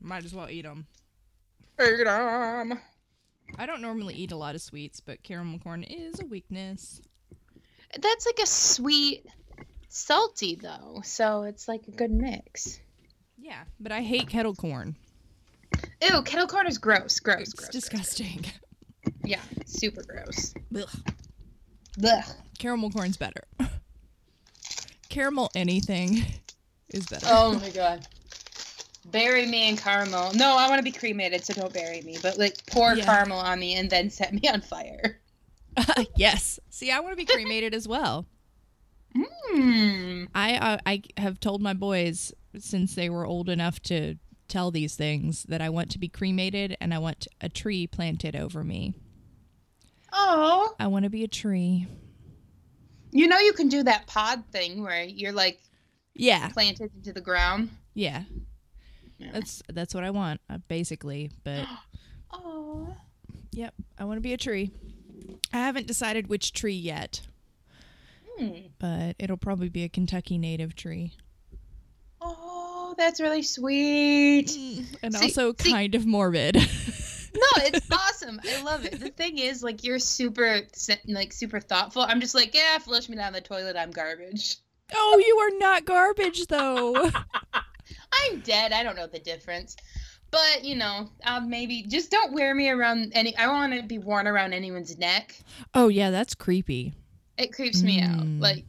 Might as well eat them. Eat 'em. I don't normally eat a lot of sweets, but caramel corn is a weakness. That's like a sweet, salty though, so it's like a good mix. Yeah, but I hate kettle corn. Ew, kettle corn is gross. Gross. It's gross, disgusting. gross. Yeah, super gross. Ugh. Ugh. Caramel corn's better. Caramel anything is better. Oh my god. Bury me in caramel. No, I want to be cremated, so don't bury me. But like, pour Yeah. caramel on me and then set me on fire. yes. See, I want to be cremated as well. Hmm. I uh, I have told my boys since they were old enough to tell these things that I want to be cremated and I want a tree planted over me. Oh, I want to be a tree. you know you can do that pod thing where you're like Yeah. planted into the ground. Yeah. Yeah. That's that's what I want, uh, basically. But Oh. yep, I want to be a tree. I haven't decided which tree yet, Hmm. but it'll probably be a Kentucky native tree. Oh, that's really sweet. And See- also see- kind of morbid. No, it's awesome. I love it. The thing is, like, you're super, like, super thoughtful. I'm just like, yeah, flush me down the toilet. I'm garbage. oh, you are not garbage though. I'm dead. I don't know the difference. But you know, uh, maybe just don't wear me around any. I want to be worn around anyone's neck. oh yeah, that's creepy. It creeps me out. Mm. Like,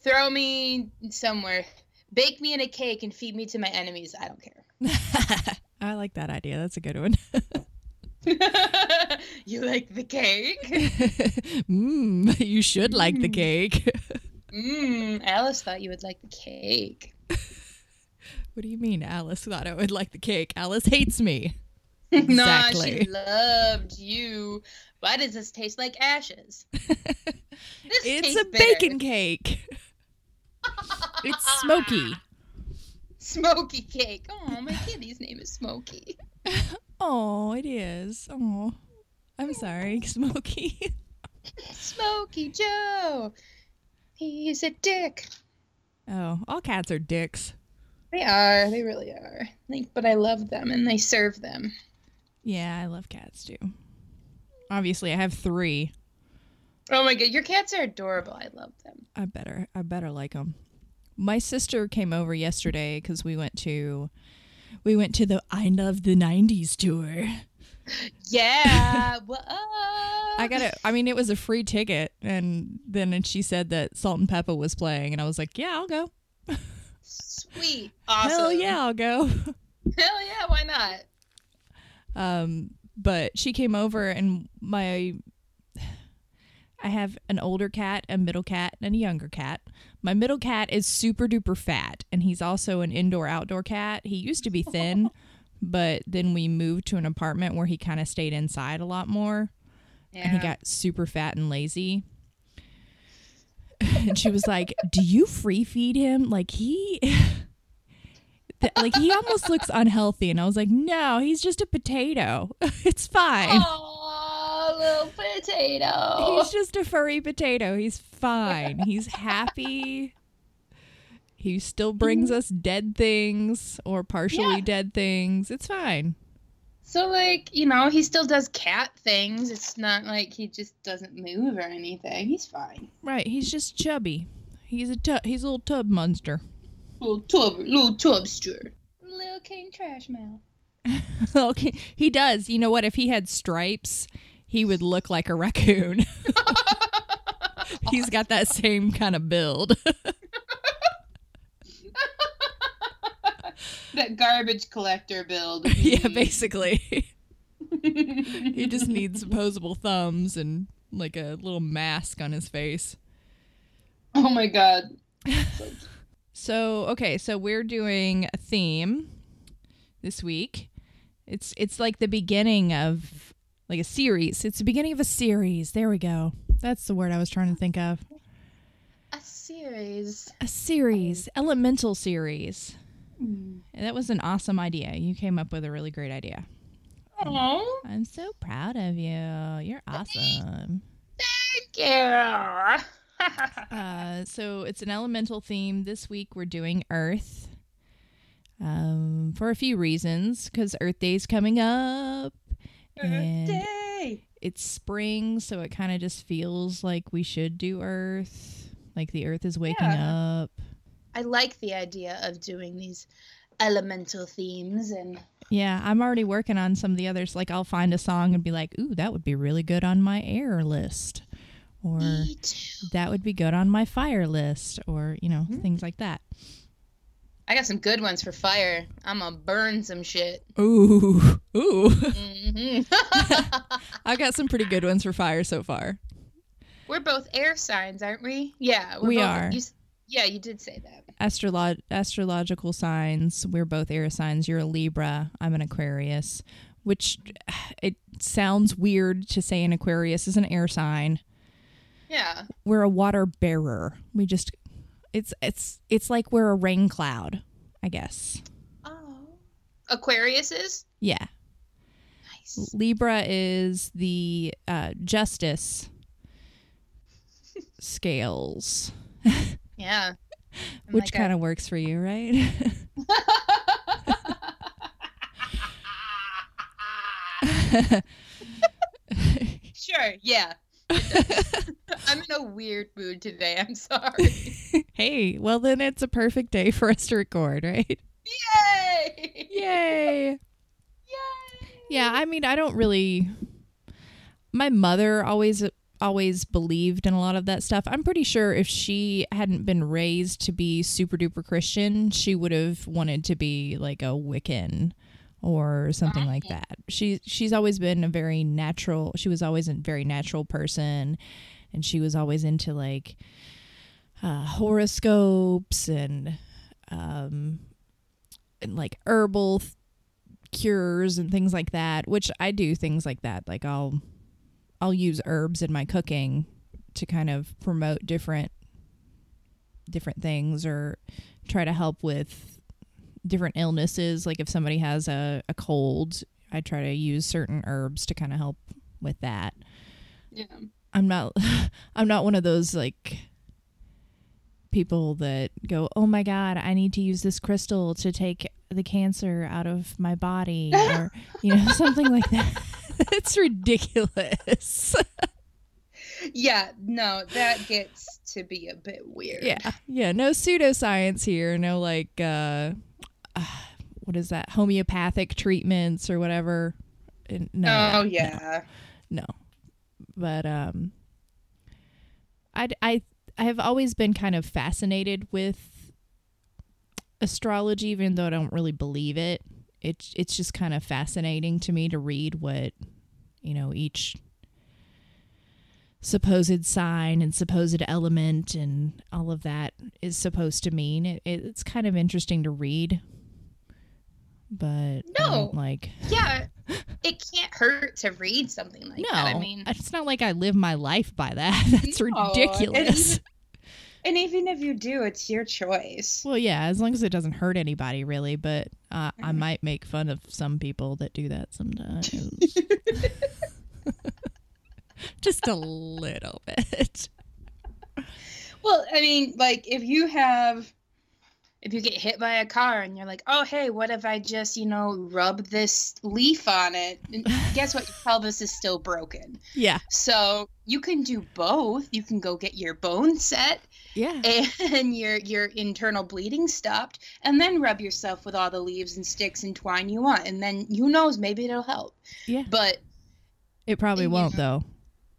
throw me somewhere, bake me in a cake, and feed me to my enemies. I don't care. I like that idea. That's a good one. you like the cake? Mmm, you should like the Mm. cake. Mmm. Alice thought you would like the cake. What do you mean Alice thought I would like the cake? Alice hates me. Nah, she loved you. Why does this taste like ashes? This It's a bitter. bacon cake. It's smoky. Smoky cake. Oh, my kitty's name is Smoky. Oh, it is. Oh, I'm sorry, Smoky. Smoky Joe. He's a dick. Oh, all cats are dicks. They are. They really are. Like, but I love them and they serve them. Yeah, I love cats too. Obviously, I have three. Oh my god, your cats are adorable. I love them. I better, I better like them. My sister came over yesterday because we went to, we went to the I Love the '90s tour. Yeah. I got it. I mean, it was a free ticket, and then and she said that Salt-N-Pepa was playing, and I was like, "Yeah, I'll go. Sweet. Awesome. Hell yeah, I'll go." Hell yeah. Why not? Um, but she came over, and my I have an older cat, a middle cat, and a younger cat. My middle cat is super duper fat, and he's also an indoor outdoor cat. He used to be thin, but then we moved to an apartment where he kind of stayed inside a lot more. Yeah. and he got super fat and lazy. And she was like, "Do you free feed him? Like he like he almost looks unhealthy." And I was like, "No, he's just a potato. it's fine. Oh, little potato. He's just a furry potato. He's fine. He's happy." He still brings mm. us dead things or partially Yeah. dead things. It's fine. So like, you know, he still does cat things. It's not like he just doesn't move or anything. He's fine. Right. He's just chubby. He's a tu- he's a little tub monster. Little tub, little tubster. Little king trash mouth. okay, he does. You know what? If he had stripes, he would look like a raccoon. He's got that same kind of build. that garbage collector build. yeah, basically. he just needs opposable thumbs and like a little mask on his face. Oh my god. So, okay, so we're doing a theme this week. It's it's like the beginning of like a series. It's the beginning of a series. There we go. That's the word I was trying to think of. A series. A series, um, elemental series. Mm. That was an awesome idea. You came up with a really great idea. Oh, I'm so proud of you. You're awesome. thank you. Uh, so it's an elemental theme. This week we're doing Earth. um, for a few reasons. Because Earth Day is coming up, and Day. it's spring, so it kind of just feels like we should do Earth. Like the Earth is waking Yeah. up. I like the idea of doing these elemental themes and Yeah, I'm already working on some of the others. Like I'll find a song and be like, "Ooh, that would be really good on my air list," or me too. "That would be good on my fire list," or you know, things like that. I got some good ones for fire. I'm gonna burn some shit. Ooh, ooh. hmm I got some pretty good ones for fire so far. we're both air signs, aren't we? Yeah, We both, are. You, yeah, you did say that. Astrolo- astrological signs. We're both air signs. You're a Libra. I'm an Aquarius. Which it sounds weird to say an Aquarius is an air sign. Yeah. We're a water bearer. We just it's it's it's like we're a rain cloud, I guess. Oh. Aquarius is Yeah. nice. Libra is the uh, justice scales, Yeah. which kind of works for you, right? Sure. Yeah. I'm in a weird mood today. I'm sorry. hey, well then it's a perfect day for us to record, right? Yay! Yay! Yay! Yeah, I mean, I don't really. My mother always always believed in a lot of that stuff. I'm pretty sure if she hadn't been raised to be super duper Christian, she would have wanted to be like a Wiccan or something like that. She she's always been a very natural. She was always a very natural person, and she was always into like uh, horoscopes and um and like herbal th- cures and things like that. Which I do things like that. Like I'll I'll use herbs in my cooking to kind of promote different different things or try to help with different illnesses. Like if somebody has a, a cold i try to use certain herbs to kind of help with that. Yeah. i'm not i'm not one of those like people that go oh my god i need to use this crystal to take the cancer out of my body or you know something like that it's ridiculous Yeah. No, that gets to be a bit weird. yeah yeah no pseudoscience here no like uh, uh what is that homeopathic treatments or whatever no Oh no, yeah. no but um i i i have always been kind of fascinated with astrology even though i don't really believe it it's it's just kind of fascinating to me to read what you know each supposed sign and supposed element and all of that is supposed to mean it, it, it's kind of interesting to read but No. Um, like Yeah. It can't hurt to read something like no, that. I mean, it's not like I live my life by that. That's No, ridiculous. And even if you do, it's your choice. Well, yeah, as long as it doesn't hurt anybody, really. But uh, Mm-hmm. I might make fun of some people that do that sometimes. Just a little bit. Well, I mean, like if you have if you get hit by a car and you're like, "Oh, hey, what if I just, you know, rub this leaf on it?" And guess what? Your pelvis is still broken. Yeah, So, you can do both. You can go get your bone set yeah, and your your internal bleeding stopped and then rub yourself with all the leaves and sticks and twine you want and then who knows maybe it'll help yeah. but It probably won't know.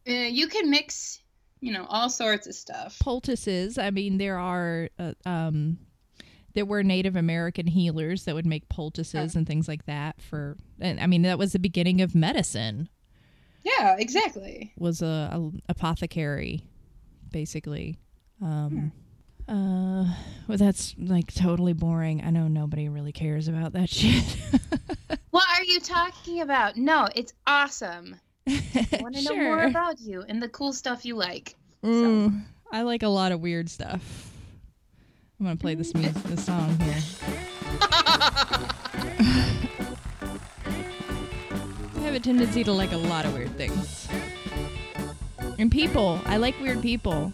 though. uh, you can mix you know all sorts of stuff Poultices. I mean, there are. Uh, um, there were Native American healers that would make poultices and things like that for. And I mean, that was the beginning of medicine. yeah exactly was a, a apothecary, basically. Um, uh, well, that's like totally boring. I know nobody really cares about that shit. what are you talking about no it's awesome i want to know more about you and the cool stuff you like Mm, I like a lot of weird stuff. I'm gonna play this music, this song here. I have a tendency to like a lot of weird things. And people, I like weird people.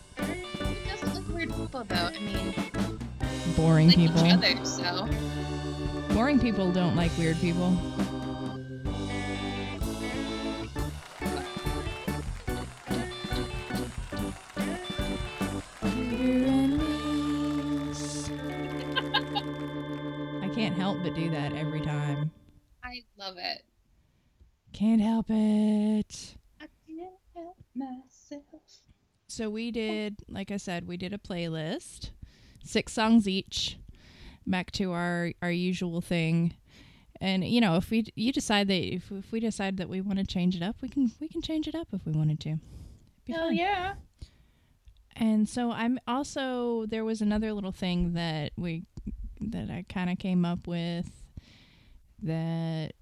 People though i mean Boring like people. each other so Boring people don't like weird people. I can't help but do that every time. I love it. Can't help it. I can't help myself. So we did, like I said, we did a playlist, six songs each, back to our our usual thing. And you know, if we you decide that if, if we decide that we want to change it up, we can we can change it up if we wanted to. Hell yeah. And so I'm also there was another little thing that we that I kind of came up with that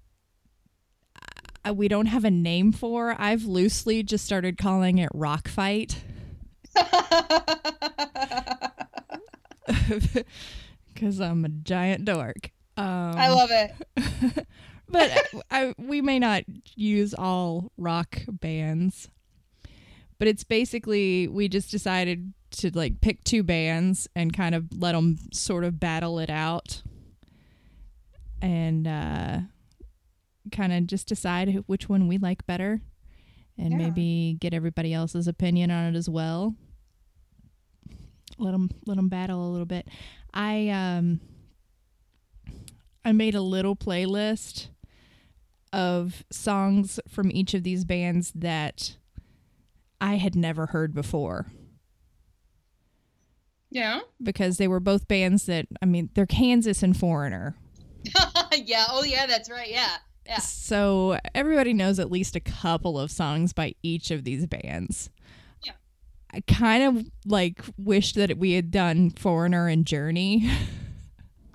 we don't have a name for. I've loosely just started calling it rock fight. because I'm a giant dork. Um, I love it. but I, we may not use all rock bands. But it's basically we just decided to like pick two bands and kind of let them sort of battle it out, and uh, kind of just decide which one we like better, and Yeah. maybe get everybody else's opinion on it as well. Let them let them battle a little bit. I um I made a little playlist of songs from each of these bands that I had never heard before Yeah. because they were both bands that I mean they're Kansas and Foreigner. yeah. Oh yeah, that's right. Yeah. Yeah. So everybody knows at least a couple of songs by each of these bands. Yeah. I kind of like wished that we had done Foreigner and Journey.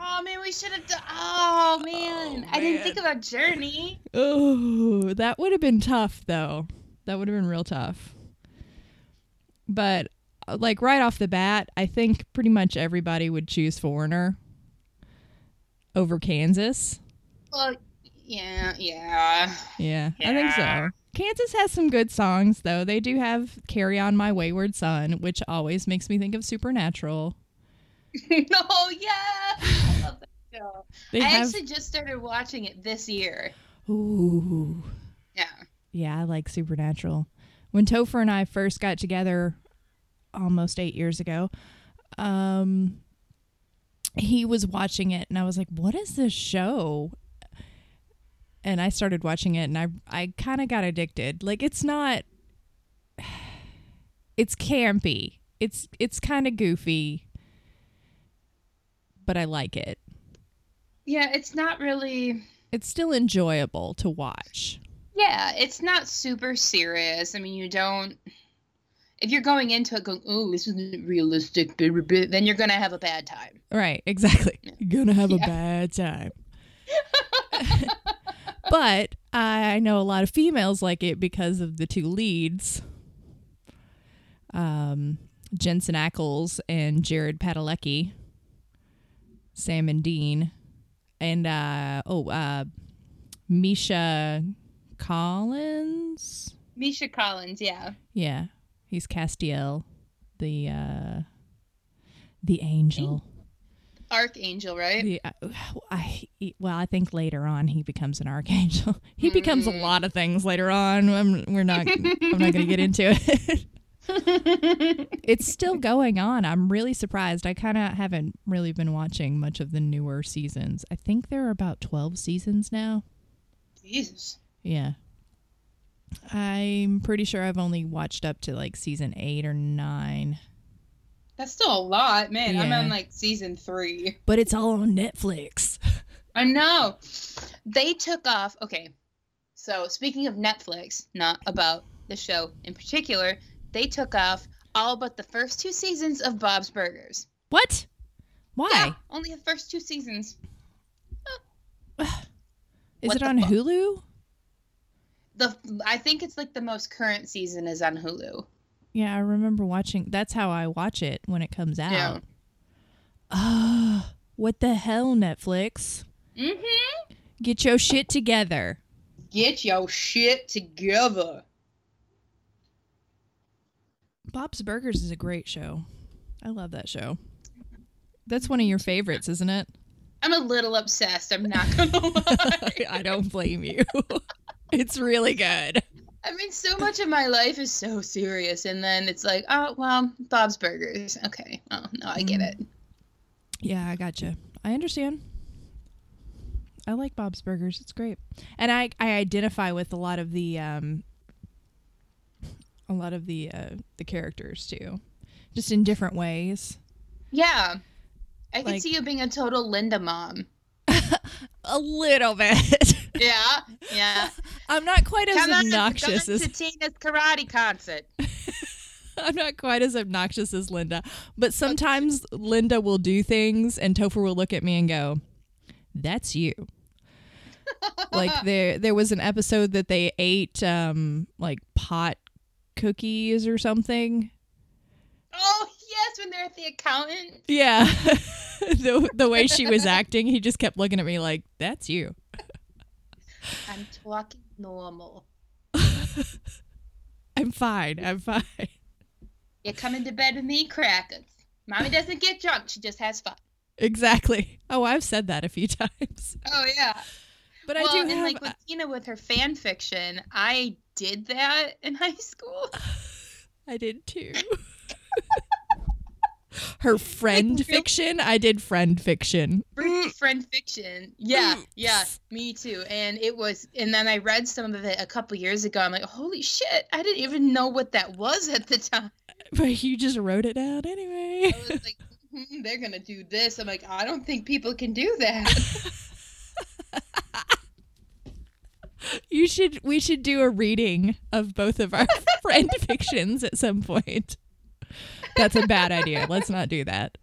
Oh man, we should have done. Oh man, I didn't man. think about Journey. Oh, that would have been tough though. That would have been real tough. But uh, like right off the bat, I think pretty much everybody would choose Foreigner over Kansas. Well, yeah, yeah. Yeah, I think so. Kansas has some good songs though. They do have "Carry On My Wayward Son," which always makes me think of Supernatural. oh yeah, I love that show. They I have actually just started watching it this year. ooh, Yeah. yeah, I like Supernatural. When Topher and I first got together, almost eight years ago, um, he was watching it, and I was like, "What is this show?" And I started watching it, and I I kind of got addicted. Like it's not, it's campy. It's it's kind of goofy, but I like it. Yeah, it's not really. It's still enjoyable to watch. Yeah, it's not super serious. I mean, you don't. If you're going into it going, oh, this isn't realistic, blah, blah, blah," then you're gonna have a bad time. Right, exactly. You're gonna have a bad time. but I know a lot of females like it because of the two leads, um, Jensen Ackles and Jared Padalecki, Sam and Dean, and uh, oh, uh, Misha Collins. Misha Collins, yeah. Yeah, he's Castiel, the uh, the angel. Archangel, right? The, uh, I, well, I think later on he becomes an archangel. He becomes a Mhm. lot of things later on. I'm, we're not. I'm not going to get into it. it's still going on. I'm really surprised. I kind of haven't really been watching much of the newer seasons. I think there are about 12 seasons now. Jesus. Yeah. I'm pretty sure I've only watched up to like season eight or nine, That's still a lot, man. I'm on like season three. but it's all on Netflix. I know. They took off. Okay. So, speaking of Netflix, not about the show in particular, they took off all but the first two seasons of Bob's Burgers. What? Why? Yeah, only the first two seasons. Is What it on fuck? Hulu? The I think it's like the most current season is on Hulu. Yeah, I remember watching. That's how I watch it when it comes out. Yeah. Ah, what the hell, Netflix? Mm-hmm. Get your shit together. Get your shit together. Bob's Burgers is a great show. I love that show. That's one of your favorites, isn't it? I'm a little obsessed. I'm not gonna lie. I don't blame you. it's really good. I mean, so much of my life is so serious, and then it's like, oh well, Bob's Burgers. Okay, oh no, I get it. Yeah, I gotcha. I understand. I like Bob's Burgers. It's great, and I I identify with a lot of the um a lot of the uh the characters too, just in different ways. Yeah, I can Like- see you being a total Linda mom. A little bit. Yeah, yeah. I'm not quite as Come obnoxious going as Tina's karate concert. I'm not quite as obnoxious as Linda, but sometimes Linda will do things and Topher will look at me and go, "That's you." like there there was an episode that they ate um like pot cookies or something. Oh yes, when they're at the accountant. Yeah. the the way she was acting, he just kept looking at me like, "That's you." I'm talking normal. I'm fine. I'm fine. You're coming to bed with me, crackers. Mommy doesn't get drunk; she just has fun. Exactly. Oh, I've said that a few times. Oh yeah. But well, I do and have like with Tina with her fan fiction, I did that in high school. I did too. Her friend fiction, I did friend fiction. Friend fiction. Yeah, yeah, me too. And it was, and then I read some of it a couple years ago. I'm like, holy shit, I didn't even know what that was at the time. But you just wrote it down anyway. I was like, hmm, they're gonna do this. I'm like, I don't think people can do that. You should we should do a reading of both of our friend fictions at some point. That's a bad idea. Let's not do that.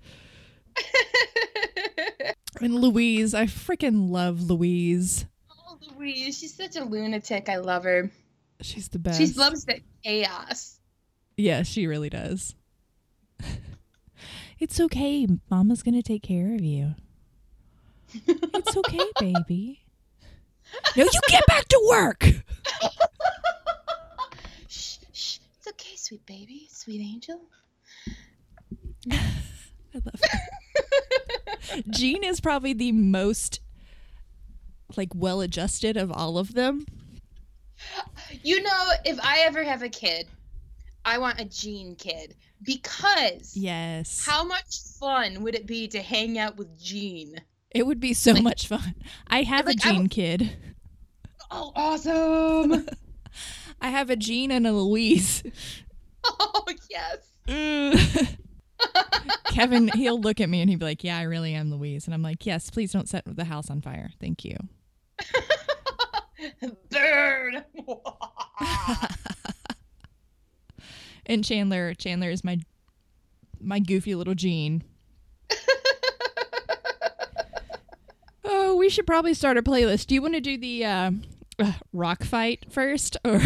And Louise, I freaking love Louise. oh, Louise, she's such a lunatic. I love her. She's the best. She loves the chaos. Yeah, she really does. it's okay. Mama's going to take care of you. It's okay, baby. No, you get back to work. Shh, shh. It's okay, sweet baby, sweet angel. I love her. Gene is probably the most like well adjusted of all of them. You know, if I ever have a kid, I want a Gene kid because Yes. how much fun would it be to hang out with Gene? it would be so Like- much fun. I have Like, a Gene don't- kid. Oh, awesome! I have a Gene and a Louise. oh, yes. Ugh. Mm. Kevin, he'll look at me and he'll be like, "Yeah, I really am Louise," and I'm like, "Yes, please don't set the house on fire. Thank you." Bird. And Chandler, Chandler is my my goofy little Gene. Oh, we should probably start a playlist. Do you want to do the uh, uh, rock fight first, or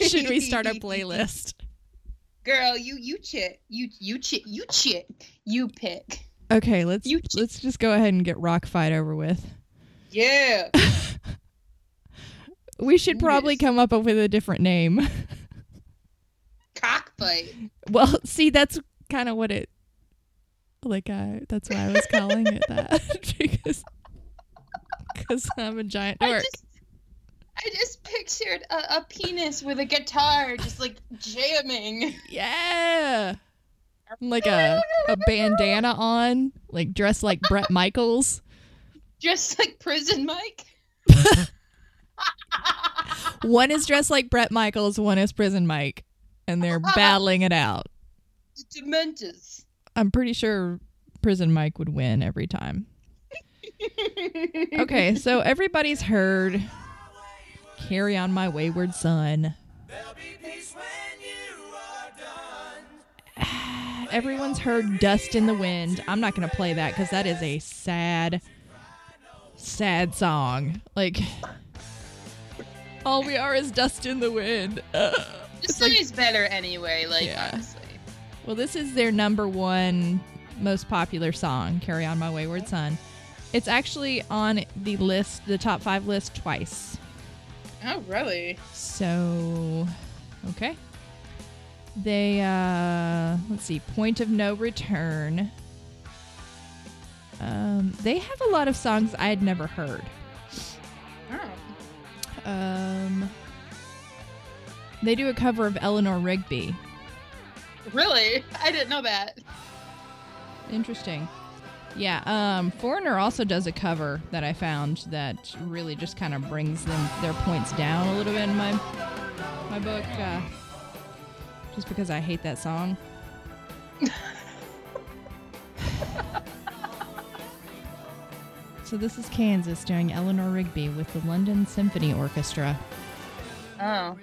should we start a playlist? Girl, you you chit. You you chit. You chit. You pick. Okay, let's You ch- let's just go ahead and get rock fight over with. Yeah. We should probably come up with a different name. Cockfight. Well, see, that's kind of what it. Like, I that's why I was calling it that because because I'm a giant I dork. just, I just pictured a, a penis with a guitar just like jamming. Yeah, like a a bandana on, like dressed like Bret Michaels. Just like Prison Mike. One is dressed like Bret Michaels, one is Prison Mike, and they're battling it out. The Dementors. I'm pretty sure Prison Mike would win every time. Okay, so everybody's heard Carry On My Wayward Son. Everyone's heard Dust in the Wind. I'm not going to play that because that is a sad, sad song. Like, all we are is dust in the wind. This song is better anyway, like Yeah. honestly. Well, this is their number one most popular song, Carry On My Wayward Son. It's actually on the list, the top five list twice. Oh really? So, okay. They, uh, let's see, Point of No Return. Um, they have a lot of songs I had never heard. Oh. Um, they do a cover of Eleanor Rigby. Really? I didn't know that. Interesting. Yeah, um, Foreigner also does a cover that I found that really just kind of brings them their points down a little bit in my my book, uh, just because I hate that song. so this is Kansas doing Eleanor Rigby with the London Symphony Orchestra. Oh.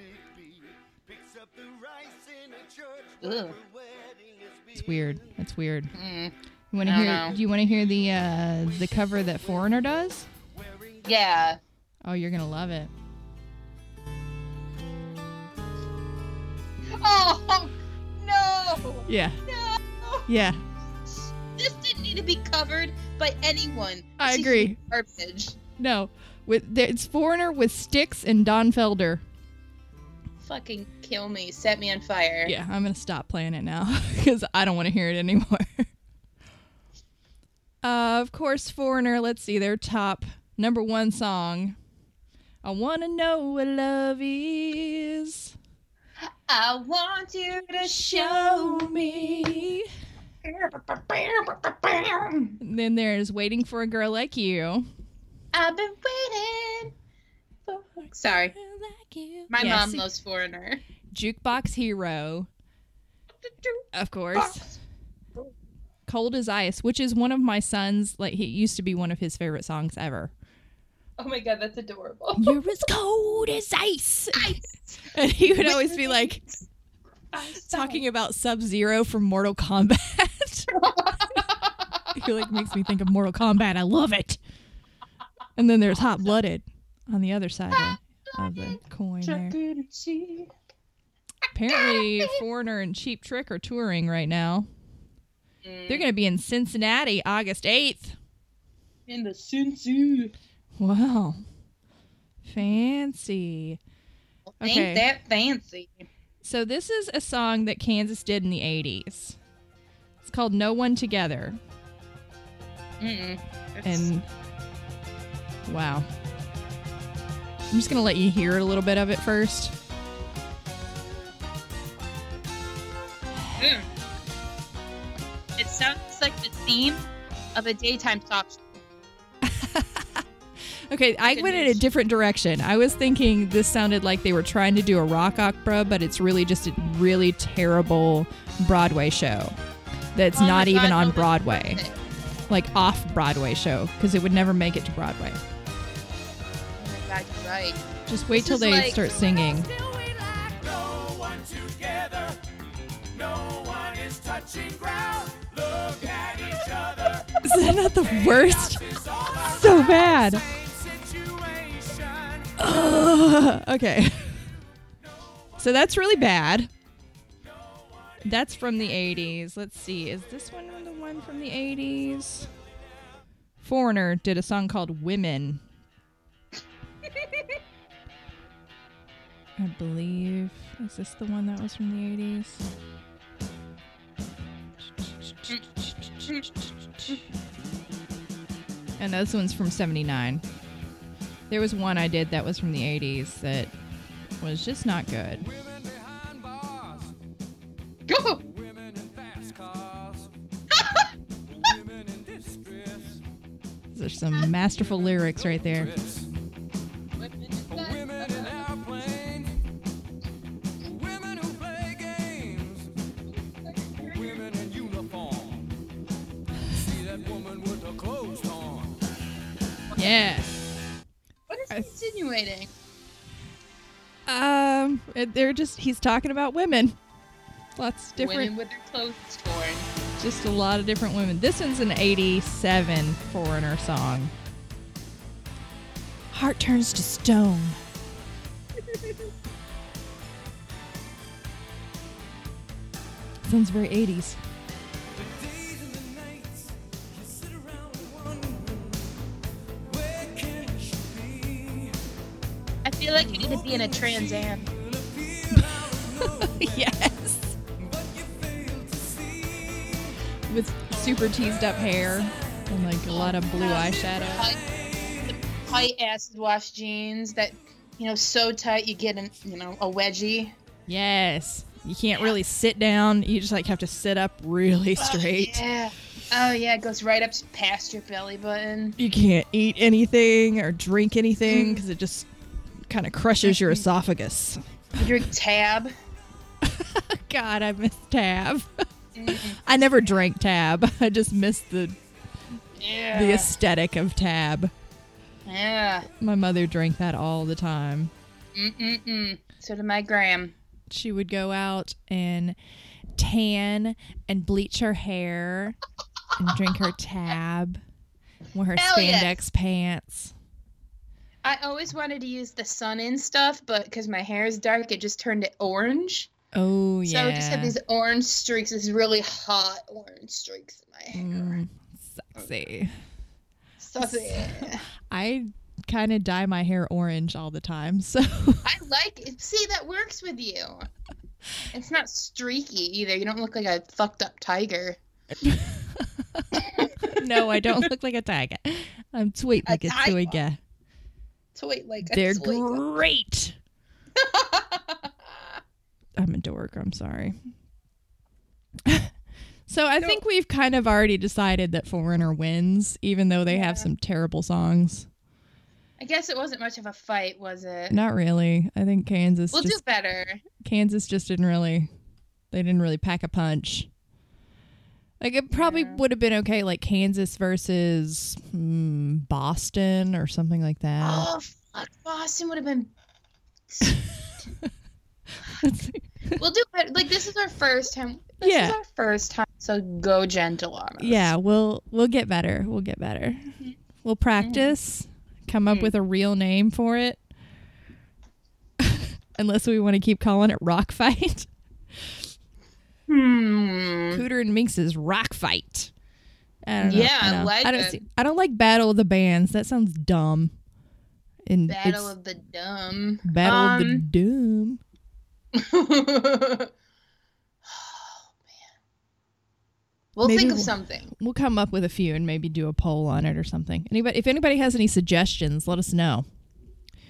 Ugh. It's weird. It's weird. Mm. You want to hear? know. Do you want to hear the uh, the cover that Foreigner does? Yeah. Oh, you're gonna love it. Oh no! Yeah, No! yeah. This didn't need to be covered by anyone. I This is agree. Garbage. No, with it's Foreigner with Styx and Don Felder. Fucking kill me. Set me on fire. Yeah, I'm gonna stop playing it now because I don't want to hear it anymore. uh, of course, Foreigner. Let's see their top number one song. I wanna know what love is. I want you to Show me. And then there's waiting for a girl like you. I've been waiting for. Sorry, my Yeah, mom loves Foreigner. Jukebox Hero, of course. Cold as Ice, which is one of my son's, like, he used to be one of his favorite songs ever. Oh my god, that's adorable. You're as cold as ice. And he would always be like talking about Sub Zero from Mortal Kombat. he like makes me think of Mortal Kombat. I love it. And then there's Hot Blooded on the other side of, of the coin there. Apparently, Foreigner and Cheap Trick are touring right now. They're going to be in Cincinnati August 8th. in the Cincy. Wow. Fancy. Okay. Ain't that fancy? So, this is a song that Kansas did in the 80s. It's called No One Together. Mm-mm. And wow. I'm just going to let you hear a little bit of it first. Mm. It sounds like the theme of a daytime talk show. Okay, I went in a different direction. I was thinking this sounded like they were trying to do a rock opera, but it's really just a really terrible Broadway show that's Oh my not even on no, Broadway, like off Broadway show, because it would never make it to Broadway. Oh my god, you're right. Just wait This till they like- start singing. No one together. No one is touching ground. Look at each other. Is that not the worst? It's all a So bad. Ugh. okay. So that's really bad. That's from the 80s. Let's see. Is this one the one from the 80s? Foreigner did a song called Women. I believe. Is this the one that was from the 80s? And this one's from 79. There was one I did that was from the 80s that was just not good. Women behind bars. Go! Women in fast cars. Women in distress. There's some masterful lyrics right there. They're just he's talking about women. Lots of different, Women with their clothes torn. just a lot of different women. This one's an '87 Foreigner song. Heart turns to stone. Sounds very 80s. The days and the nights, you sit around wondering, where can she be? I feel like you need to be in a Trans Am. yes. but you fail to see. With super teased up hair. and like a lot of blue eyeshadow. Tight acid wash jeans that, you know, so tight you get an, you know, a wedgie. Yes. You can't really sit down. You just like have to sit up really oh, straight. Oh, yeah. Oh yeah, it goes right up past your belly button. You can't eat anything or drink anything mm. because it just kind of crushes your esophagus. You drink tab. God, I miss Tab. Mm-hmm. I never drank Tab. I just missed the Yeah. the aesthetic of Tab. yeah. My mother drank that all the time. Mm-mm-mm. So did my gram. She would go out and tan and bleach her hair and drink her Tab, wear her Hell yes. spandex pants. I always wanted to use the Sun-In stuff, but because my hair is dark, it just turned it orange. Oh yeah. So I just have these orange streaks, these really hot orange streaks in my hair. Mm, sexy. So. I kind of dye my hair orange all the time, so I like it. See, that works with you. It's not streaky either. You don't look like a fucked up tiger. no, I don't look like a tiger. I'm sweet like a tiger. tiger. Toy like a They're great. I'm a dork. I'm sorry. so I No. think we've kind of already decided that Foreigner wins, even though they have some terrible songs. I guess it wasn't much of a fight, was it? Not really. I think Kansas We'll just do better. Kansas just didn't really they didn't really pack a punch. Like it probably Yeah. would have been okay, like Kansas versus hmm, Boston or something like that. Oh fuck, Boston would have been. We'll do better. Like this is our first time. This is Yeah. our first time. So go gentle on us. yeah, we'll we'll get better. We'll get better. We'll practice. Come up Mm. with a real name for it. Unless we want to keep calling it Rock Fight. Hmm. Cooter and Minx's Rock Fight. I don't know. Yeah, I know. like I don't it. see, I don't like Battle of the Bands. That sounds dumb. And Battle of the Dumb. Battle of the Um, Doom. Oh man. We'll Maybe think of we'll- something. We'll come up with a few and maybe do a poll on it or something. Anybody, if anybody has any suggestions, let us know.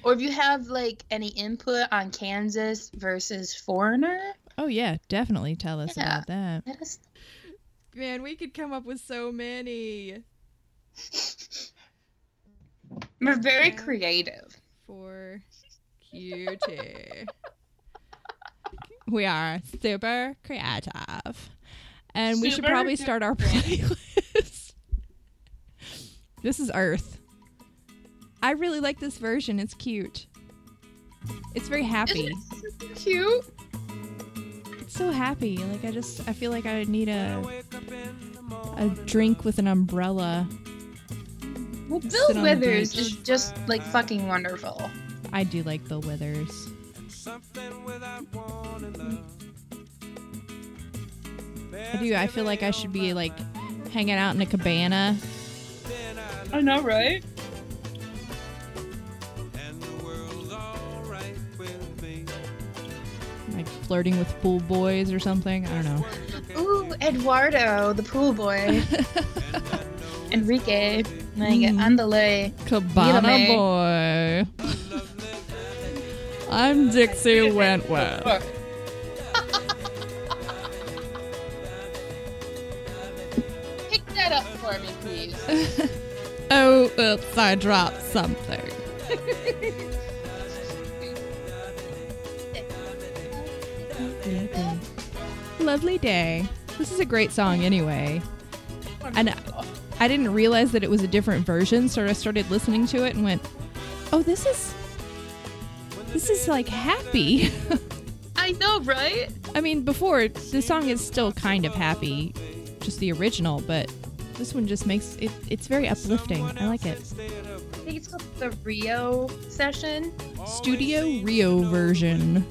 Or if you have like any input on Kansas versus Foreigner, Oh yeah, definitely tell us Yeah. about that. let us. Man, we could come up with so many We're very creative. for cutie. We are super creative, and we should probably start our playlist. this is Earth. I really like this version. It's cute. It's very happy. Isn't it cute? It's so happy. Like I just, I feel like I need a a drink with an umbrella. Well, Bill Withers is just like fucking wonderful. I do like Bill Withers. I do. I feel like I should be like hanging out in a cabana, I know, right? And the world's alright with me. like flirting with pool boys or something. I don't know. Ooh, Eduardo, the pool boy. Enrique, like Mm. andale. Cabana Dígame. boy. I'm Dixie Wentworth. Oh, oops! I dropped something. Lovely day. This is a great song, anyway. And I didn't realize that it was a different version, so I started listening to it and went, "Oh, this is this is like happy." I know, right? I mean, before the song is still kind of happy, just the original, but this one just makes it. It's very uplifting. I like it. I think it's called the Rio session. Studio Rio version.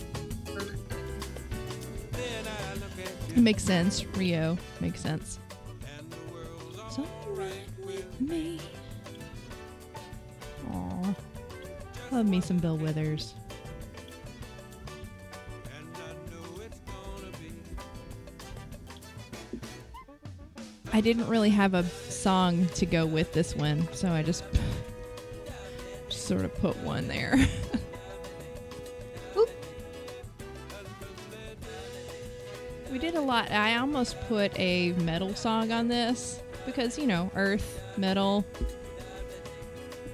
It makes sense. Rio makes sense. Aw. Love me some Bill Withers. I didn't really have a song to go with this one, so I just, just sort of put one there. We did a lot. I almost put a metal song on this because you know, Earth, metal.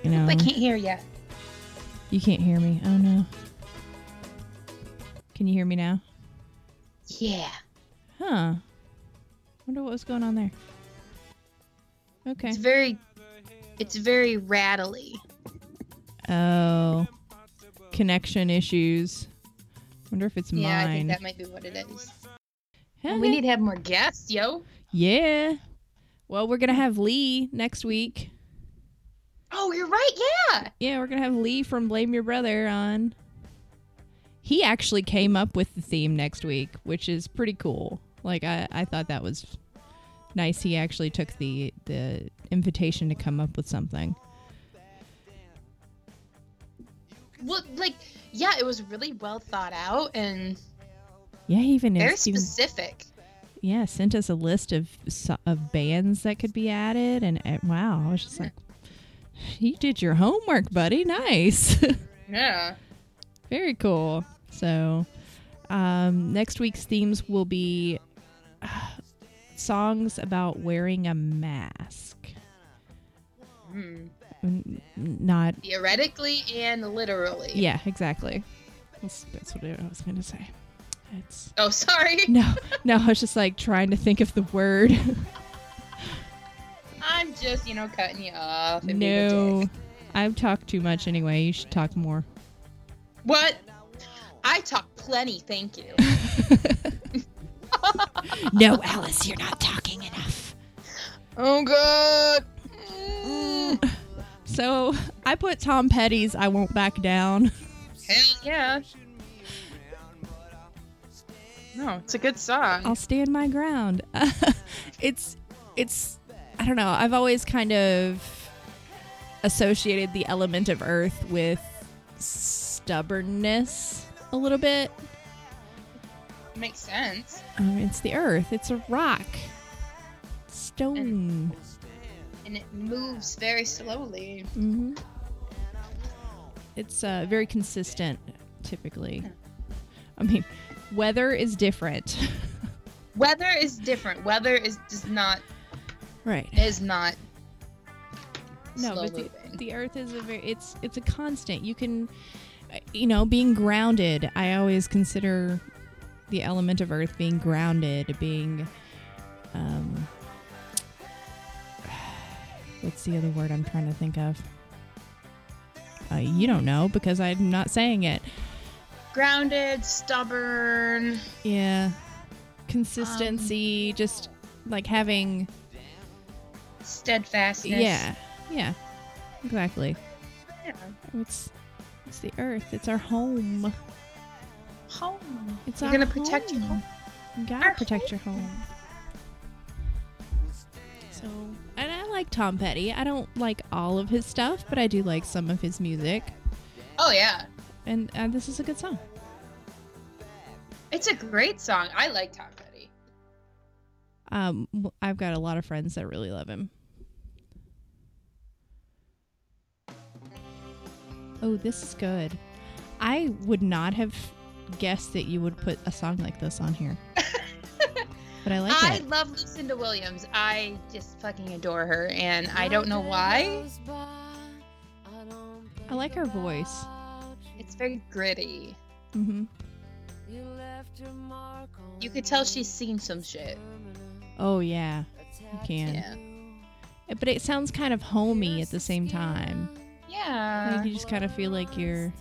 You know, I can't hear you. you can't hear me. Oh no. Can you hear me now? Yeah. Huh. Wonder what was going on there. Okay. It's very it's very rattly. Oh. Connection issues. Wonder if it's Yeah, I think that might be what it is. Huh? We need to have more guests, yo. Yeah. Well, we're gonna have Lee next week. Oh, you're right. Yeah. Yeah, we're gonna have Lee from Blame Your Brother on. He actually came up with the theme next week, which is pretty cool. Like I, I thought that was nice. He actually took the the invitation to come up with something. Well, like, yeah, it was really well thought out and Yeah, he even very even, specific. yeah sent us a list of of bands that could be added, and uh, wow, I was just like, you did your homework, buddy. Nice. Yeah. Very cool. So, um, next week's themes will be songs about wearing a mask. Hmm. N- Not, Theoretically and literally. yeah, exactly. That's, that's what I was going to say. It's Oh, sorry. no, no. I was just like trying to think of the word. I'm just, you know, cutting you off. and being a no. I've talked too much anyway. You should talk more. What? I talk plenty, thank you. no, Alice, you're not talking enough. oh, God. Mm. So I put Tom Petty's "I Won't Back Down." Hell yeah. No, it's a good song. I'll stand my ground. it's it's I don't know. I've always kind of associated the element of earth with stubbornness a little bit. Makes sense. Um, it's the earth. It's a rock. Stone. And it moves very slowly. hmm It's uh, very consistent, typically. I mean, weather is different. Weather is different. Weather is does not right. is not no but the, the earth is a very it's it's a constant you can uh, you know being grounded i always consider the element of earth being grounded being um what's the other word i'm trying to think of uh, you don't know because i'm not saying it Grounded, stubborn. yeah consistency just like having steadfastness. yeah yeah exactly Yeah. it's it's the earth it's our home Home. It's You're our gonna protect your home. You gotta Our protect your home. So, and I like Tom Petty. I don't like all of his stuff, but I do like some of his music. Oh yeah. And uh, this is a good song. It's a great song. I like Tom Petty. Um, I've got a lot of friends that really love him. Oh, this is good. I would not have guessed that you would put a song like this on here. but I like I it. love Lucinda Williams. I just fucking adore her, and I don't know why. I like her voice. It's very gritty. hmm You could tell she's seen some shit. Oh yeah, you can. Yeah. But it sounds kind of homey at the same time. Yeah. Like you just kind of feel like you're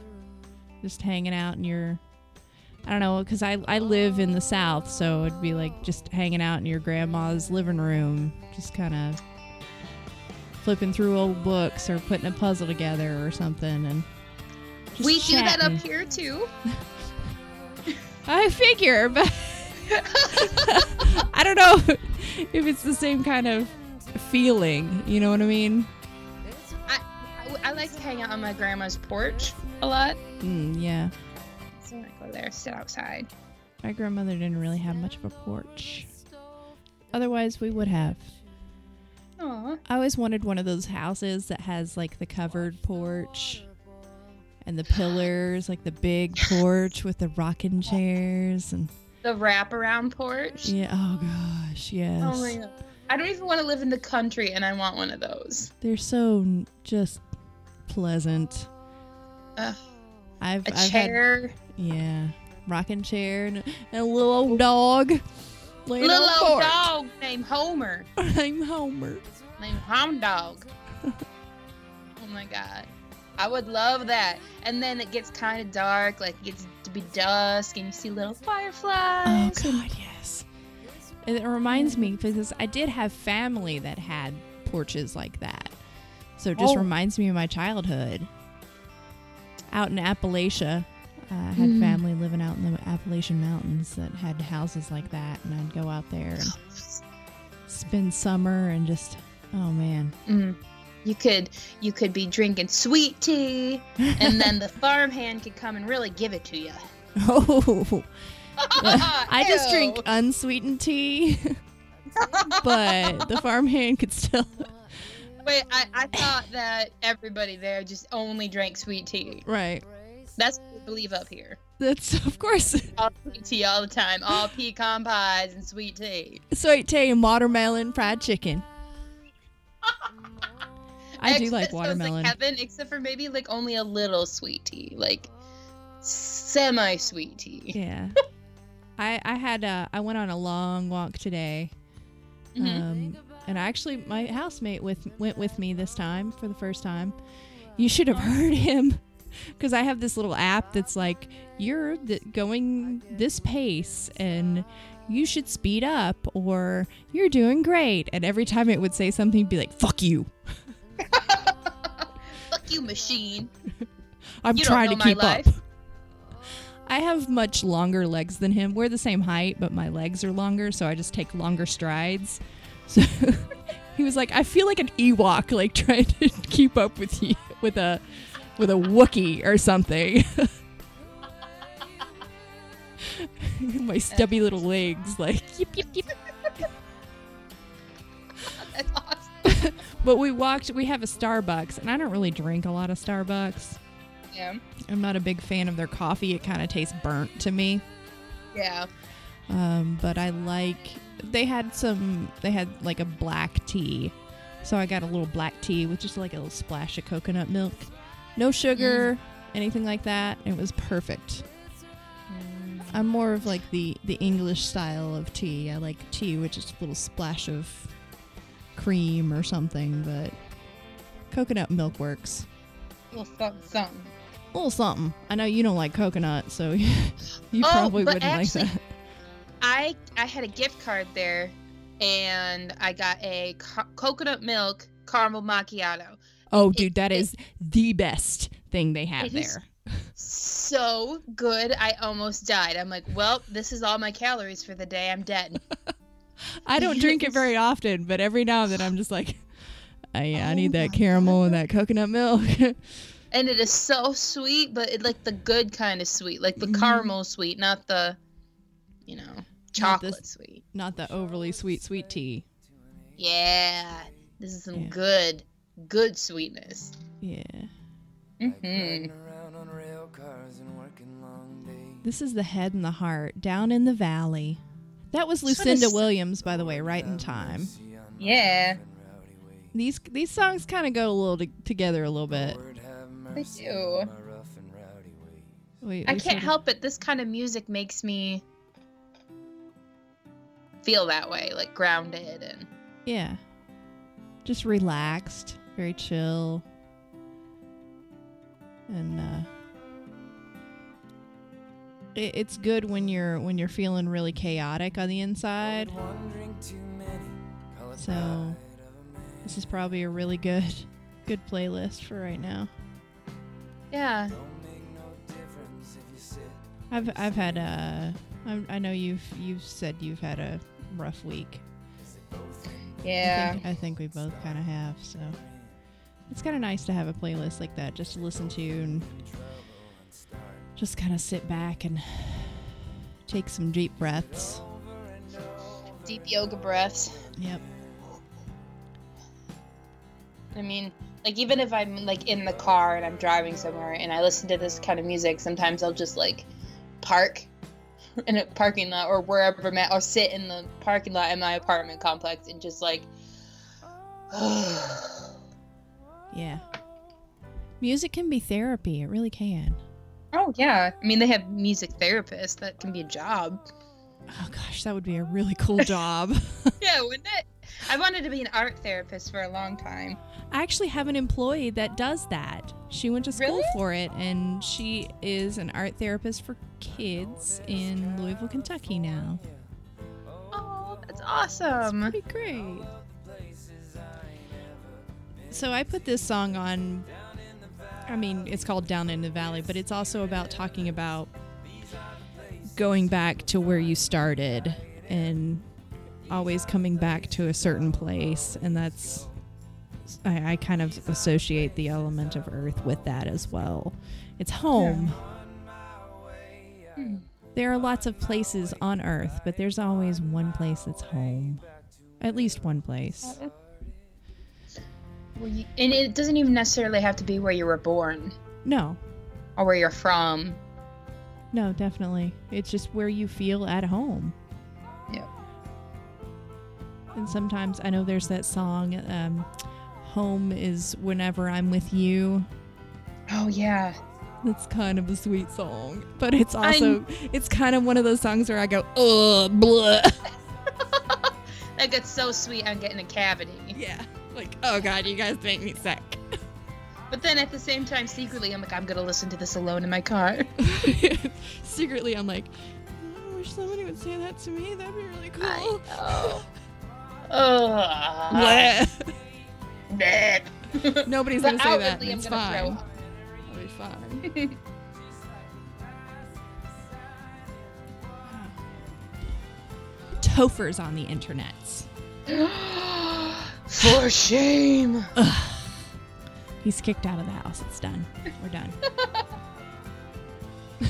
just hanging out and you're I don't know because I I live in the south, so it'd be like just hanging out in your grandma's living room, just kind of flipping through old books or putting a puzzle together or something, and we do that up here too. I figure, but I don't know if it's the same kind of feeling. You know what I mean? I, I, I like to hang out on my grandma's porch a lot. Mm, yeah. So I go there, sit outside. My grandmother didn't really have much of a porch. Otherwise, we would have. Aw. I always wanted one of those houses that has like the covered porch and the pillars, like the big porch with the rocking chairs and The wraparound porch. yeah. Oh gosh, yes. Oh my god. I don't even want to live in the country, and I want one of those. They're so just pleasant. Ugh. I've, A I've had chair, yeah, rocking chair and, and a little old dog. laying little old dog named Homer, I'm Homer. named Hound Dog. oh my god, I would love that. And then it gets kind of dark, like it gets to be dusk, and you see little Oh fireflies. Oh God, yes. And it reminds me because I did have family that had porches like that, so it just Oh. reminds me of my childhood. Out in Appalachia, uh, I had Mm. family living out in the Appalachian Mountains that had houses like that, and I'd go out there and spend summer and just, oh man, Mm. You could you could be drinking sweet tea, and then the farmhand could come and really give it to you. oh. I just drink unsweetened tea, but the farmhand could still. Wait, I, I thought that everybody there just only drank sweet tea. Right. That's what we believe up here. That's of course All sweet tea all the time. All pecan pies and sweet tea. sweet tea and watermelon fried chicken. I do like watermelon. heaven, except for maybe like only a little sweet tea, like semi sweet tea. Yeah. I I had uh I went on a long walk today. Mhm. Um and actually my housemate with went with me this time for the first time. You should have heard him because I have this little app that's like you're th- going this pace and you should speed up or you're doing great and every time it would say something it'd be like fuck you. Fuck you, machine. I'm You trying to keep life. up. I have much longer legs than him. We're the same height, but my legs are longer, so I just take longer strides. So he was like, "I feel like an Ewok, like trying to keep up with you with a with a Wookie or something." my stubby little legs, like yip yip yip. That's awesome. But we walked. We have a Starbucks, and I don't really drink a lot of Starbucks. Yeah. I'm not a big fan of their coffee. It kind of tastes burnt to me. Yeah. Um, but I like they had some they had like a black tea. So I got a little black tea with just like a little splash of coconut milk. No mm. sugar, anything like that. It was perfect. Mm. I'm more of like the the English style of tea. I like tea with just a little splash of cream or something, but coconut milk works. little something, something. A little something. I know you don't like coconut, so you Oh, probably wouldn't actually- like that. I I had a gift card there, and I got a co- coconut milk caramel macchiato. Oh, It- dude, that it- is the best thing they have It is- there. So good, I almost died. I'm like, well, this is all my calories for the day. I'm dead. I don't drink it very often, but every now and then I'm just like, I, I Oh need that caramel and that coconut milk. and it is so sweet, but it like the good kind of sweet, like the Mhm. caramel sweet, not the, you know, chocolate sweet. Not the overly sweet sweet tea. Yeah, this is some Yeah. good, good sweetness. Yeah. hmm Riding around on rail cars and working long days. This is the head and the heart down in the valley. That was This one is- Lucinda Williams, by the way, right in time. Yeah. These these songs kind of go a little to, together a little bit. They do. We, I can't of- help it. This kind of music makes me feel that way, like grounded and Yeah. Just relaxed, very chill. And uh it, it's good when you're when you're feeling really chaotic on the inside. So this is probably a really good good playlist for right now. yeah. I've I've had a I, I know you've you've said you've had a rough week. I Yeah. think, I think we both kind of have. So it's kind of nice to have a playlist like that just to listen to and just kind of sit back and take some deep breaths. Deep yoga breaths. Yep. I mean, like even if I'm like in the car and I'm driving somewhere and I listen to this kind of music, sometimes I'll just like park in a parking lot or wherever I'm at, or sit in the parking lot in my apartment complex and just like. Yeah. Music can be therapy. It really can. oh yeah, I mean they have music therapists. That can be a job. Oh gosh, that would be a really cool job. Yeah, wouldn't it? I wanted to be an art therapist for a long time. I actually have an employee that does that. She went to school Really? for it and she is an art therapist for kids in Louisville, Kentucky now. Oh, that's awesome. Pretty great. So I put this song on I mean, it's called Down in the Valley, but it's also about talking about going back to where you started and always coming back to a certain place and that's I, I kind of associate the element of earth with that as well. It's home. Hmm. There are lots of places on earth, but there's always one place that's home. At least one place. Well, you, and it doesn't even necessarily have to be where you were born No, or where you're from. no, definitely. It's just where you feel at home. Yep. And sometimes I know there's that song, um, Home is Whenever I'm With You. Oh yeah. That's kind of a sweet song. But it's also, it's kind of one of those songs where I go, ugh, blah. That gets so sweet. I'm getting a cavity. Yeah. Like, oh god, you guys make me sick. But then at the same time, secretly, I'm like, I'm gonna listen to this alone in my car. Secretly, I'm like, "Oh, I wish somebody would say that to me. That'd be really cool. I know. Oh. Bleh. Nobody's But gonna say that. I'm It's fine. It'll be fine. Topher's on the internet. For shame. He's kicked out of the house. It's done. We're done.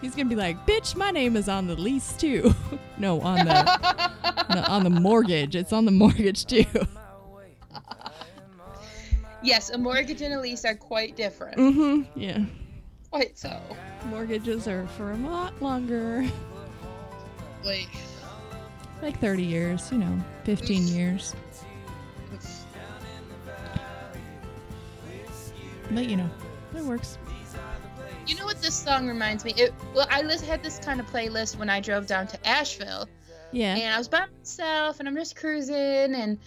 He's gonna be like, "Bitch, my name is on the lease too." no, on the, no, on the mortgage. It's on the mortgage too. yes, a mortgage and a lease are quite different. mm-hmm. Yeah. Quite so. Mortgages are for a lot longer, Like, like 30 years. You know, 15 years. But you know, it works. you know what this song reminds me? It, well, I had this kind of playlist when I drove down to Asheville, Yeah. and I was by myself, and I'm just cruising, and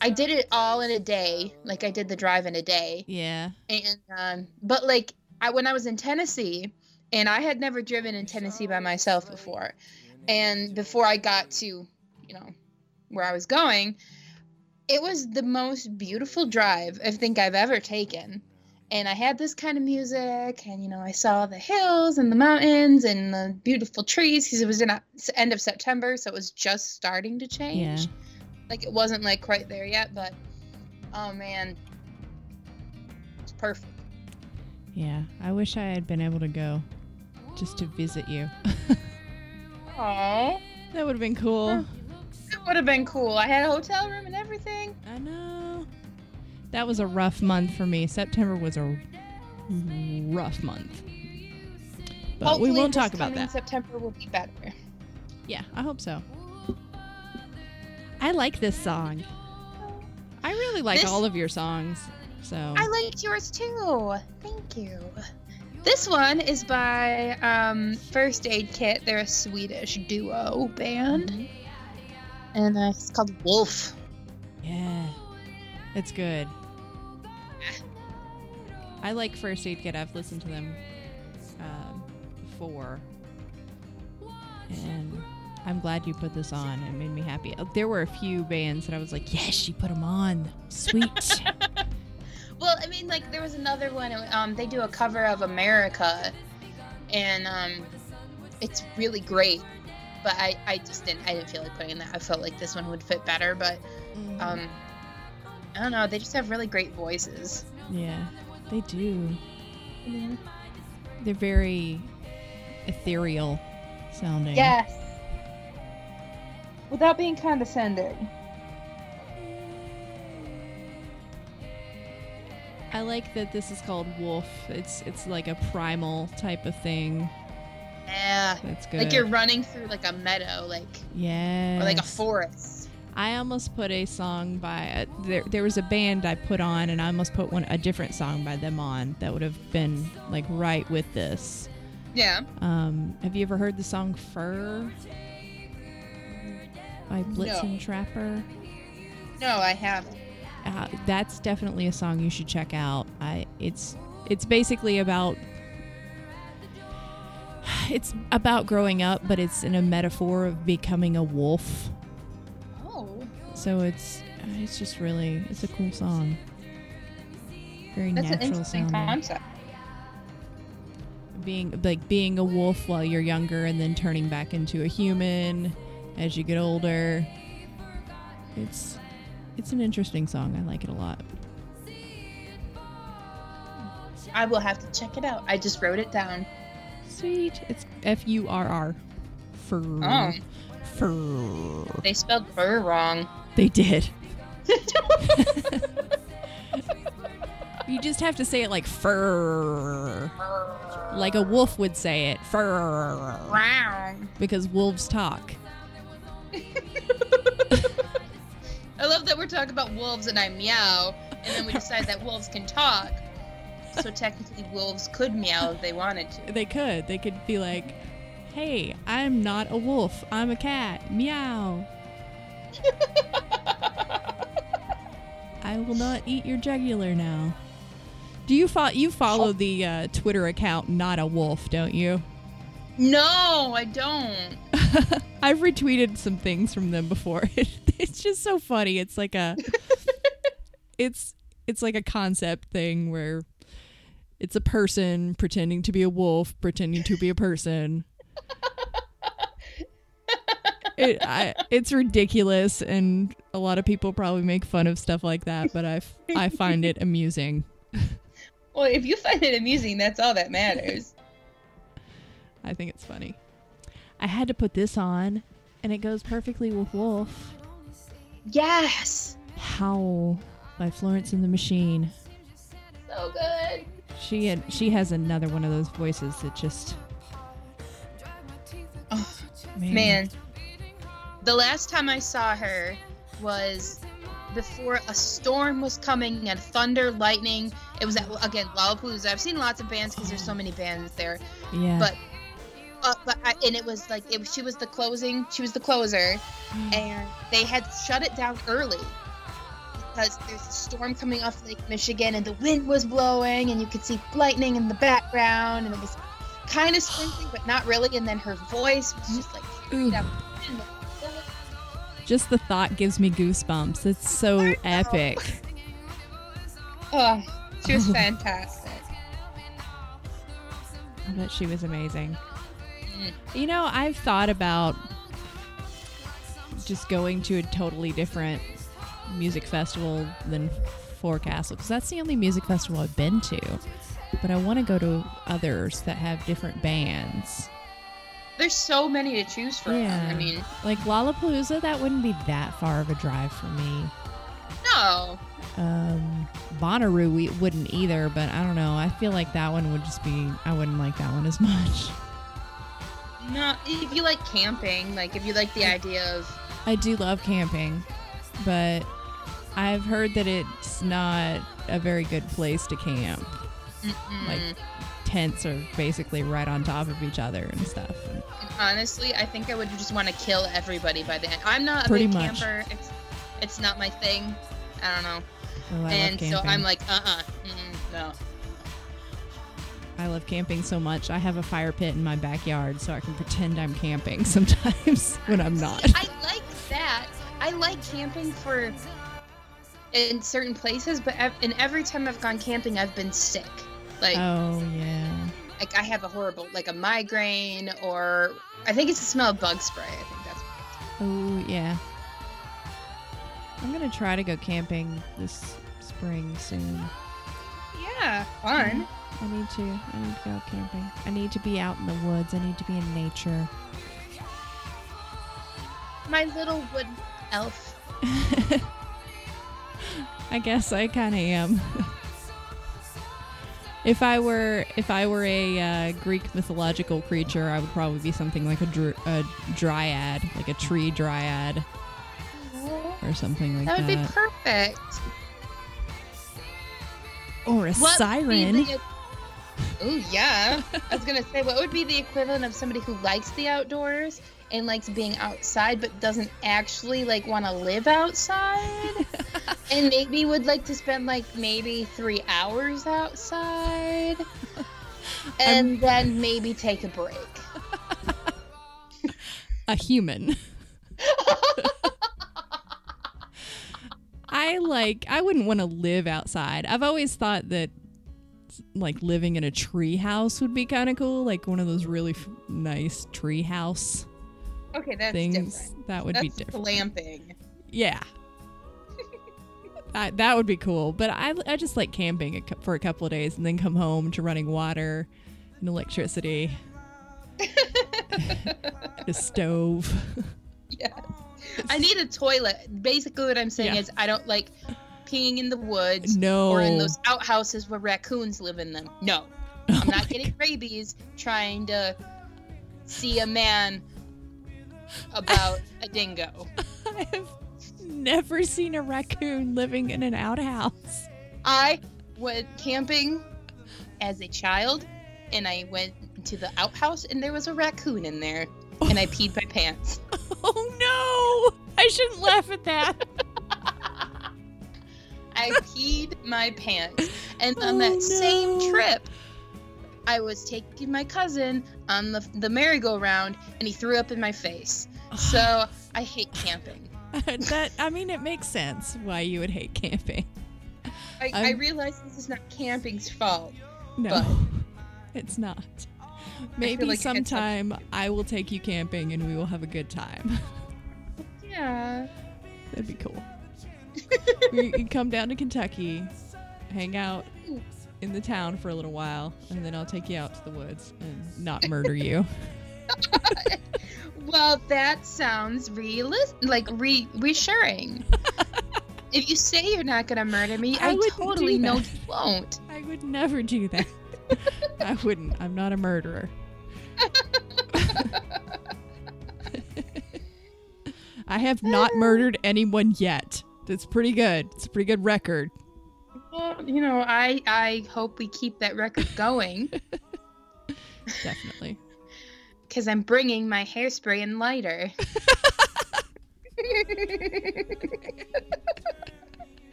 I did it all in a day. Like I did the drive in a day, Yeah. and um, but like I when I was in Tennessee, and I had never driven in Tennessee by myself before, and before I got to, you know, where I was going, it was the most beautiful drive I think I've ever taken. And I had this kind of music, and you know, I saw the hills and the mountains and the beautiful trees because it was in a, end of September, so it was just starting to change. Yeah. Like it wasn't like quite there yet, but oh man, it's perfect. Yeah. I wish I had been able to go just to visit you. Oh, that would have been cool. Would have been cool. I had a hotel room and everything. I know. That was a rough month for me. September was a rough month. But Hopefully we won't talk about that. September will be better. Yeah, I hope so. I like this song. I really like This- all of your songs. So I liked yours too. Thank you. This one is by um, First Aid Kit. They're a Swedish duo band, Mhm. And uh, it's called Wolf. yeah, it's good. I like First Aid Kit. I've listened to them um, before, and I'm glad you put this on. It made me happy. Uh, There were a few bands that I was like, "Yes, you put them on. Sweet." Well, I mean, like there was another one. Um, they do a cover of America, and um, it's really great. But I, I just didn't. I didn't feel like putting that. I felt like this one would fit better. But um, I don't know. They just have really great voices. yeah, they do. They're very ethereal sounding. Yes. Without being condescending. I like that this is called wolf. It's it's like a primal type of thing. Yeah. That's good. Like you're running through like a meadow, like yeah, or like a forest. I almost put a song by uh, there. There was a band I put on, and I almost put one a different song by them on that would have been like right with this. Yeah. Um, have you ever heard the song "Fur" by Blitzen Trapper? No, I haven't. Uh, that's definitely a song you should check out. I it's it's basically about it's about growing up, but it's in a metaphor of becoming a wolf. Oh. So it's uh, it's just really it's a cool song. Very That's an natural interesting sounding. concept. Being like being a wolf while you're younger and then turning back into a human as you get older. It's it's an interesting song. I like it a lot. I will have to check it out. I just wrote it down. Sweet. It's F U R R. Fur. Oh. Fur. They spelled fur wrong. They did. You just have to say it like fur. Like a wolf would say it. Fur. Wrong. Because wolves talk. I love that we're talking about wolves and I meow, and then we decide that wolves can talk. So technically, wolves could meow if they wanted to. They could. They could be like, hey, I'm not a wolf. I'm a cat. Meow. I will not eat your jugular now. Do you fo- you follow the uh, Twitter account Not a Wolf, don't you? No, I don't. I've retweeted some things from them before. it's just so funny. It's like a it's it's like a concept thing where it's a person pretending to be a wolf, pretending to be a person. It, I, it's ridiculous, and a lot of people probably make fun of stuff like that. But I, f- I find it amusing. Well, if you find it amusing, that's all that matters. I think it's funny. I had to put this on, and it goes perfectly with Wolf. Yes. Howl by Florence and the Machine. So good. She had she has another one of those voices that just Oh, man. man. The last time I saw her was before a storm was coming and thunder, lightning. It was at again Lollapalooza. I've seen lots of bands because there's so many bands there. Yeah. But uh, but I, and it was like it was, she was the closing. She was the closer, and they had shut it down early because there's a storm coming off Lake Michigan, and the wind was blowing, and you could see lightning in the background, and it was kind of sprinkling, but not really. And then her voice was just like Ooh. straight up. just the thought gives me goosebumps. It's so epic. Oh, she was fantastic. I bet she was amazing. Mm. You know, I've thought about just going to a totally different music festival than Forecastle because that's the only music festival I've been to. But I want to go to others that have different bands. There's so many to choose from. Yeah. I mean, Like Lollapalooza, that wouldn't be that far of a drive for me. no. Um, Bonnaroo we wouldn't either, but I don't know. I feel like that one would just be. I wouldn't like that one as much. No, if you like camping, like if you like the idea of I do love camping, but I've heard that it's not a very good place to camp. mm-mm. Like tents are basically right on top of each other and stuff. And honestly, I think I would just want to kill everybody by the end. I'm not a Pretty big much. camper. It's it's not my thing. I don't know. Oh, I and so. I'm like, uh uh mm, no. I love camping so much. I have a fire pit in my backyard, so I can pretend I'm camping sometimes when I'm not. I like that. I like camping for in certain places, but ev- and every time I've gone camping, I've been sick. Like, Oh yeah. like I have a horrible, like a migraine, or I think it's the smell of bug spray. I think that's. Oh yeah. I'm gonna try to go camping this spring soon. Yeah, fun. I need to. I need to go camping. I need to be out in the woods. I need to be in nature. My little wood elf. I guess I kind of am. If I were if I were a uh, Greek mythological creature, I would probably be something like a, dr- a dryad, like a tree dryad or something like That that. would be perfect. or a What siren. the- Oh yeah. I was gonna say, what would be the equivalent of somebody who likes the outdoors and likes being outside, but doesn't actually like want to live outside, and maybe would like to spend like maybe three hours outside, and then maybe take a break. a human. I like I wouldn't want to live outside. I've always thought that like living in a tree house would be kind of cool, like one of those really f- nice tree house Okay, that's things. different. That would That's be different. glamping. Yeah. I, that would be cool, but I, I just like camping a, for a couple of days and then come home to running water and electricity, a stove. Yes. I need a toilet. Basically, what I'm saying Yeah. is I don't like peeing in the woods No. or in those outhouses where raccoons live in them. No. Oh I'm not oh getting rabies trying to see a man about a dingo. I have never seen a raccoon living in an outhouse. I went camping as a child and I went to the outhouse and there was a raccoon in there and I peed my pants. Oh no! I shouldn't laugh at that. I peed my pants. And on Oh, that same trip, I was taking my cousin on the, the merry-go-round and he threw up in my face. So I hate camping. that I mean, it makes sense why you would hate camping. I, I realize this is not camping's fault. No, it's not. Maybe like it's up to sometime I will take you camping and we will have a good time. Yeah. That'd be cool. you can come down to Kentucky, hang out in the town for a little while, and then I'll take you out to the woods and not murder you. Well, that sounds realist, like re- reassuring. if you say you're not gonna murder me, I I, totally know you won't. I would never do that. I wouldn't. I'm not a murderer. I have not uh. murdered anyone yet. That's pretty good. It's a pretty good record. Well, you know, I I hope we keep that record going Definitely. because I'm bringing my hairspray and lighter.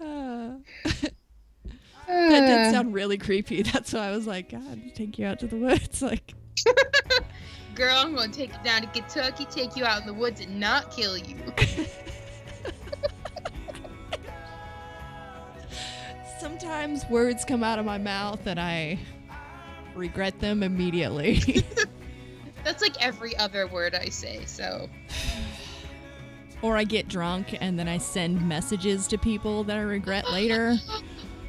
Uh, that did sound really creepy. That's why I was like, God, take you out to the woods. Like, Girl, I'm gonna take you down to Kentucky, take you out in the woods, and not kill you. Sometimes words come out of my mouth and I regret them immediately. That's like every other word I say. So or I get drunk and then I send messages to people that I regret later.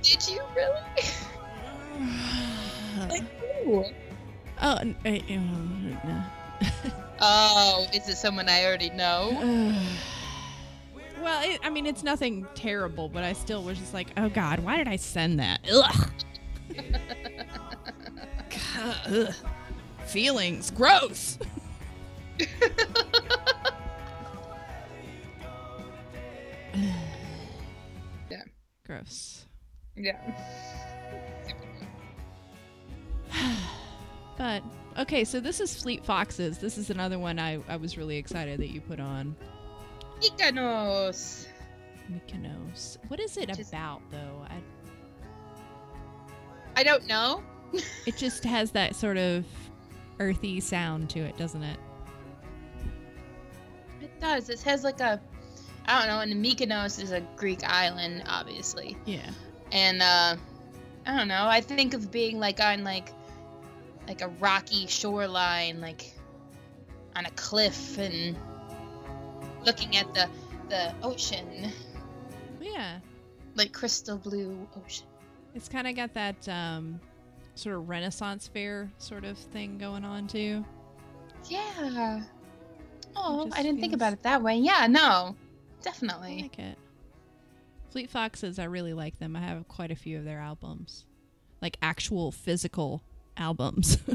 did you really? like who? Oh, n- eh, eh, Oh, is it someone I already know? Well, it, I mean, it's nothing terrible, but I still was just like, oh God, why did I send that? Ugh. God, ugh. Feelings, gross. Yeah. Gross. Yeah. But okay, so this is Fleet Foxes. This is another one I, I was really excited that you put on. Mykonos. Mykonos. What is it Just- about though? I, I don't know. it just has that sort of earthy sound to it, doesn't it? It does. It has like a, I don't know. And Mykonos is a Greek island, obviously. Yeah. And uh, I don't know. I think of being like on like, like a rocky shoreline, like on a cliff, and looking at the the ocean, Yeah. like crystal blue ocean. It's kind of got that um, sort of Renaissance fair sort of thing going on too. Yeah. Oh, I didn't think about it that way. Yeah, no, I definitely. like it. Fleet Foxes, I really like them. I have quite a few of their albums. like actual physical albums.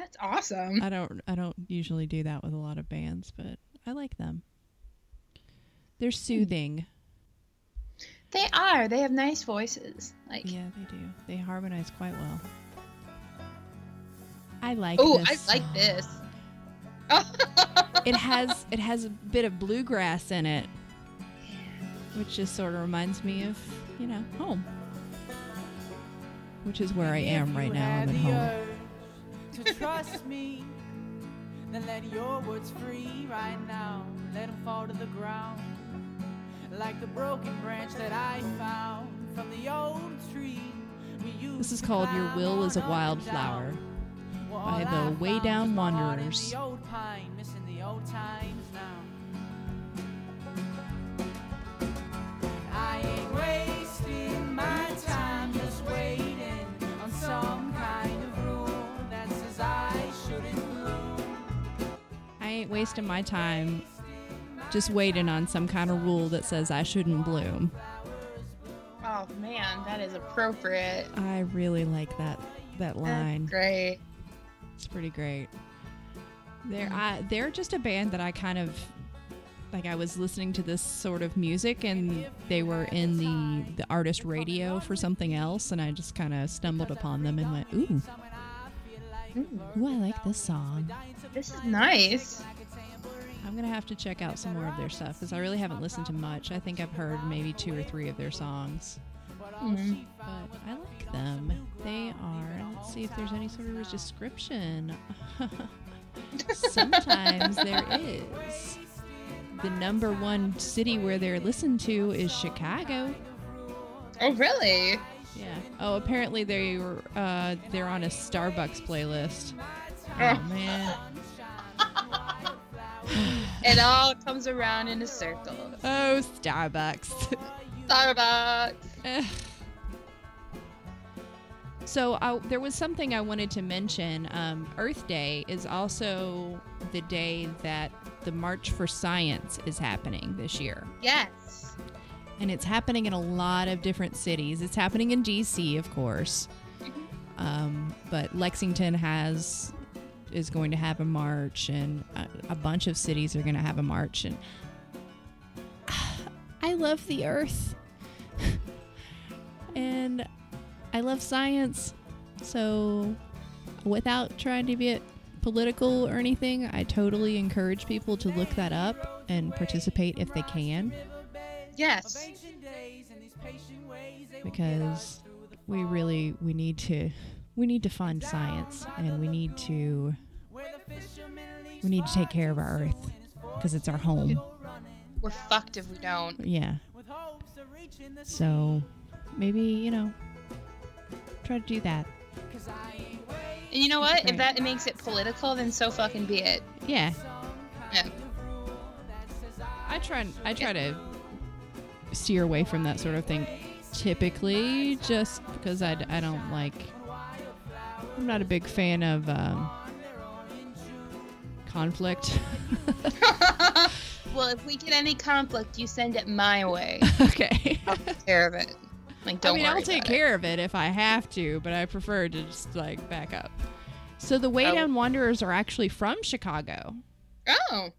That's awesome. I don't I don't usually do that with a lot of bands, but I like them. They're hmm. soothing. They are. They have nice voices. Like, Yeah, they do. They harmonize quite well. I like oh, I like this. It has it has a bit of bluegrass in it, which just sort of reminds me of, you know, home. Which is where I am right now. I'm at home. To trust me, then let your words free right now. Let them fall to the ground like the broken branch that I found from the old tree. This is called Your Will is a Wildflower. Well, by the I Way Down was my heart in Wanderers. the old pine, wasting my time just waiting on some kind of rule that says I shouldn't bloom. Oh man, that is appropriate. I really like that that line. That's great. It's pretty great. They're. I, they're just a band that I kind of like. I was listening to this sort of music, and they were in the the artist radio for something else, and I just kind of stumbled upon them and went, "Ooh, ooh, I like this song." This is nice. I'm gonna have to check out some more of their stuff because I really haven't listened to much. I think I've heard maybe two or three of their songs, Mhm. but I like them. They are. Let's see if there's any sort of description. Sometimes there is. The number one city where they're listened to is Chicago. Oh really? Yeah. Oh, apparently they were. Uh, they're on a Starbucks playlist. Oh Oh. man. It all comes around in a circle. Oh, Starbucks. Starbucks. So I, there was something I wanted to mention. Um, Earth Day is also the day that the March for Science is happening this year. Yes. And it's happening in a lot of different cities. It's happening in DC, of course. Um, but Lexington has is going to have a march, and a, a bunch of cities are going to have a march. And I love the Earth, and I love science. So, without trying to get political or anything, I totally encourage people to look that up and participate if they can. Yes. because we really we need to we need to fund science and we need to we need to take care of our earth because it's our home We're fucked if we don't. yeah so maybe you know try to do that And you know what? Right. If that makes it political, then so fucking be it. yeah Yeah. i try i try to steer away from that sort of thing typically just because i, I don't like i'm not a big fan of um, conflict well, if we get any conflict, you send it my way. okay I'll take care of it. Like, don't I mean, I'll take about it. care of it if I have to, but I prefer to just like back up. So the Way Oh. Down Wanderers are actually from Chicago, Oh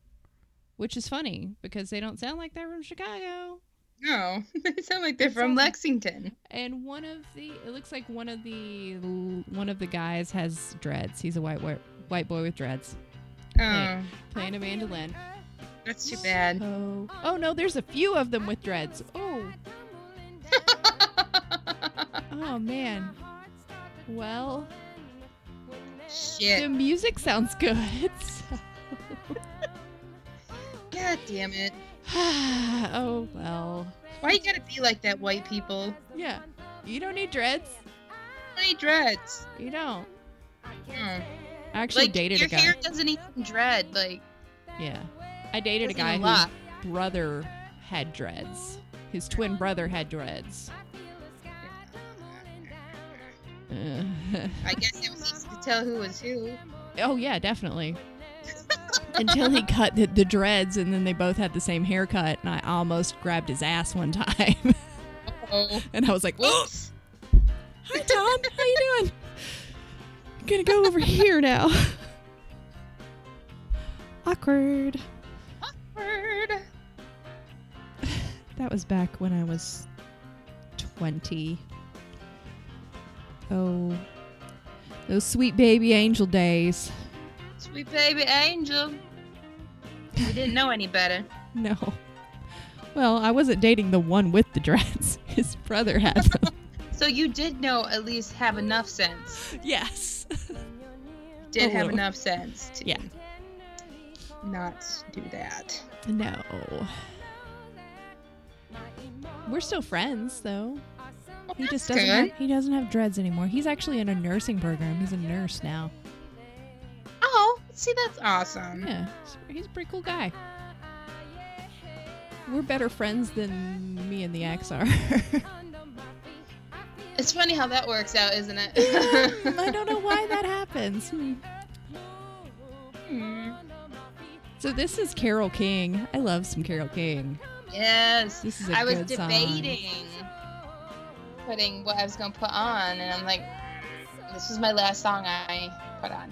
which is funny because they don't sound like they're from Chicago. No, they sound like they're from Lexington. And one of the it looks like one of the one of the guys has dreads. He's a white white, white boy with dreads Oh, playing a mandolin. that's too bad. Oh, oh no, there's a few of them with dreads. Oh, oh man. Well, Shit. the music sounds good. God damn it. oh well. Why you gotta be like that, white people? Yeah. You don't need dreads. I need dreads. You don't. Hmm. I actually Like dated a guy. Your hair doesn't even dread. Like Yeah. I dated a guy whose brother had dreads. His twin brother had dreads. I guess it was easy to tell who was who. oh yeah, definitely. Until he cut the, the dreads, and then they both had the same haircut, and I almost grabbed his ass one time, and I was like, "Whoops!" tom How you doing? I'm gonna go over here now. Awkward. Awkward. That was back when I was 20. Oh, those sweet baby angel days. Sweet baby angel. We didn't know any better. No. Well, I wasn't dating the one with the dreads. His brother had them. So you did know at least have enough sense. yes. Did have enough sense to Yeah. not do that. No. We're still friends, though. He just doesn't. good. Have, he doesn't have dreads anymore. He's actually in a nursing program. He's a nurse now. Oh, see, that's awesome. Yeah, he's- a pretty cool guy. We're better friends than me and the ex are. It's funny how that works out, isn't it? I don't know why that happens. Hmm. Hmm. So this is Carole King. I love some Carole King. Yes. This is a I was good song. debating putting what I was gonna put on, and I'm like, this is my last song I put on.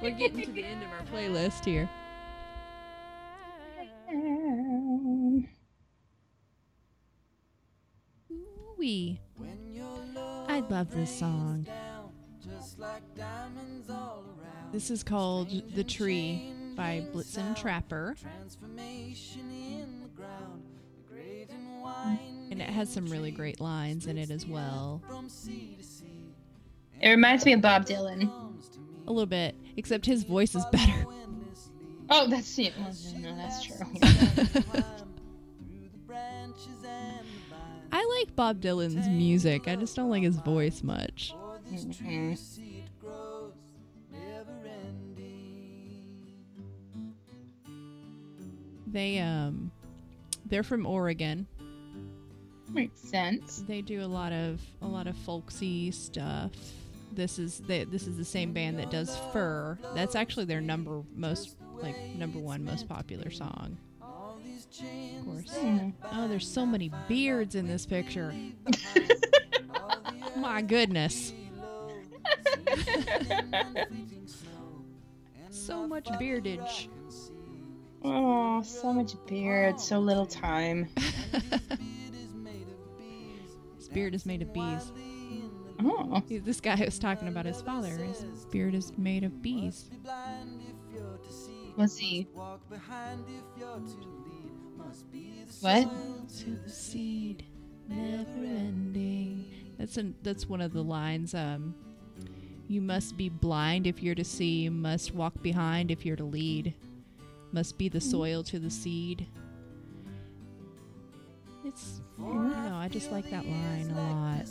We're getting to the end of our playlist here. Ooh-wee. I love this song. This is called The Tree by Blitzen Trapper. And it has some really great lines in it as well. It reminds me of Bob Dylan. A little bit, except his voice is better. Oh, that's it. Well, no, that's true. I like Bob Dylan's music. I just don't like his voice much. Mhm. They um they're from Oregon. Makes sense. They do a lot of a lot of folksy stuff. This is they, this is the same band that does Furr. That's actually their number most like number one most popular song. Of course. Hmm. Oh, there's so many beards in this picture. My goodness. so much beardage. Oh, so much beard, so little time. His beard is made of bees. Oh, This guy was talking about his father. His beard is made of bees. let's see. What? To the seed, never ending. That's an, that's one of the lines. Um, you must be blind if you're to see. You must walk behind if you're to lead. Must be the soil to the seed. It's I don't know. I just like that line a lot.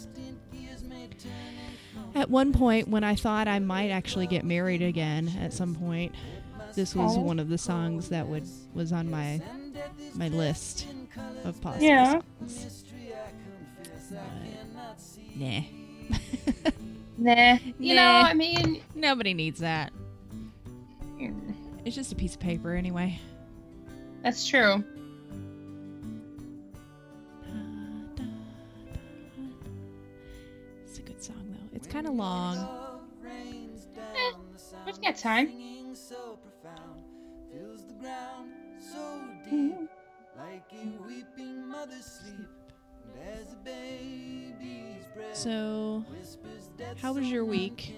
At one point, when I thought I might actually get married again at some point, this was Oh. one of the songs that would was on my my list of possible Yeah. songs. But, nah. Nah. You know, Nah. I mean, Nobody needs that. It's just a piece of paper anyway. that's true. It's kind of long. Eh, we've got time. Mhm. So, how was your week?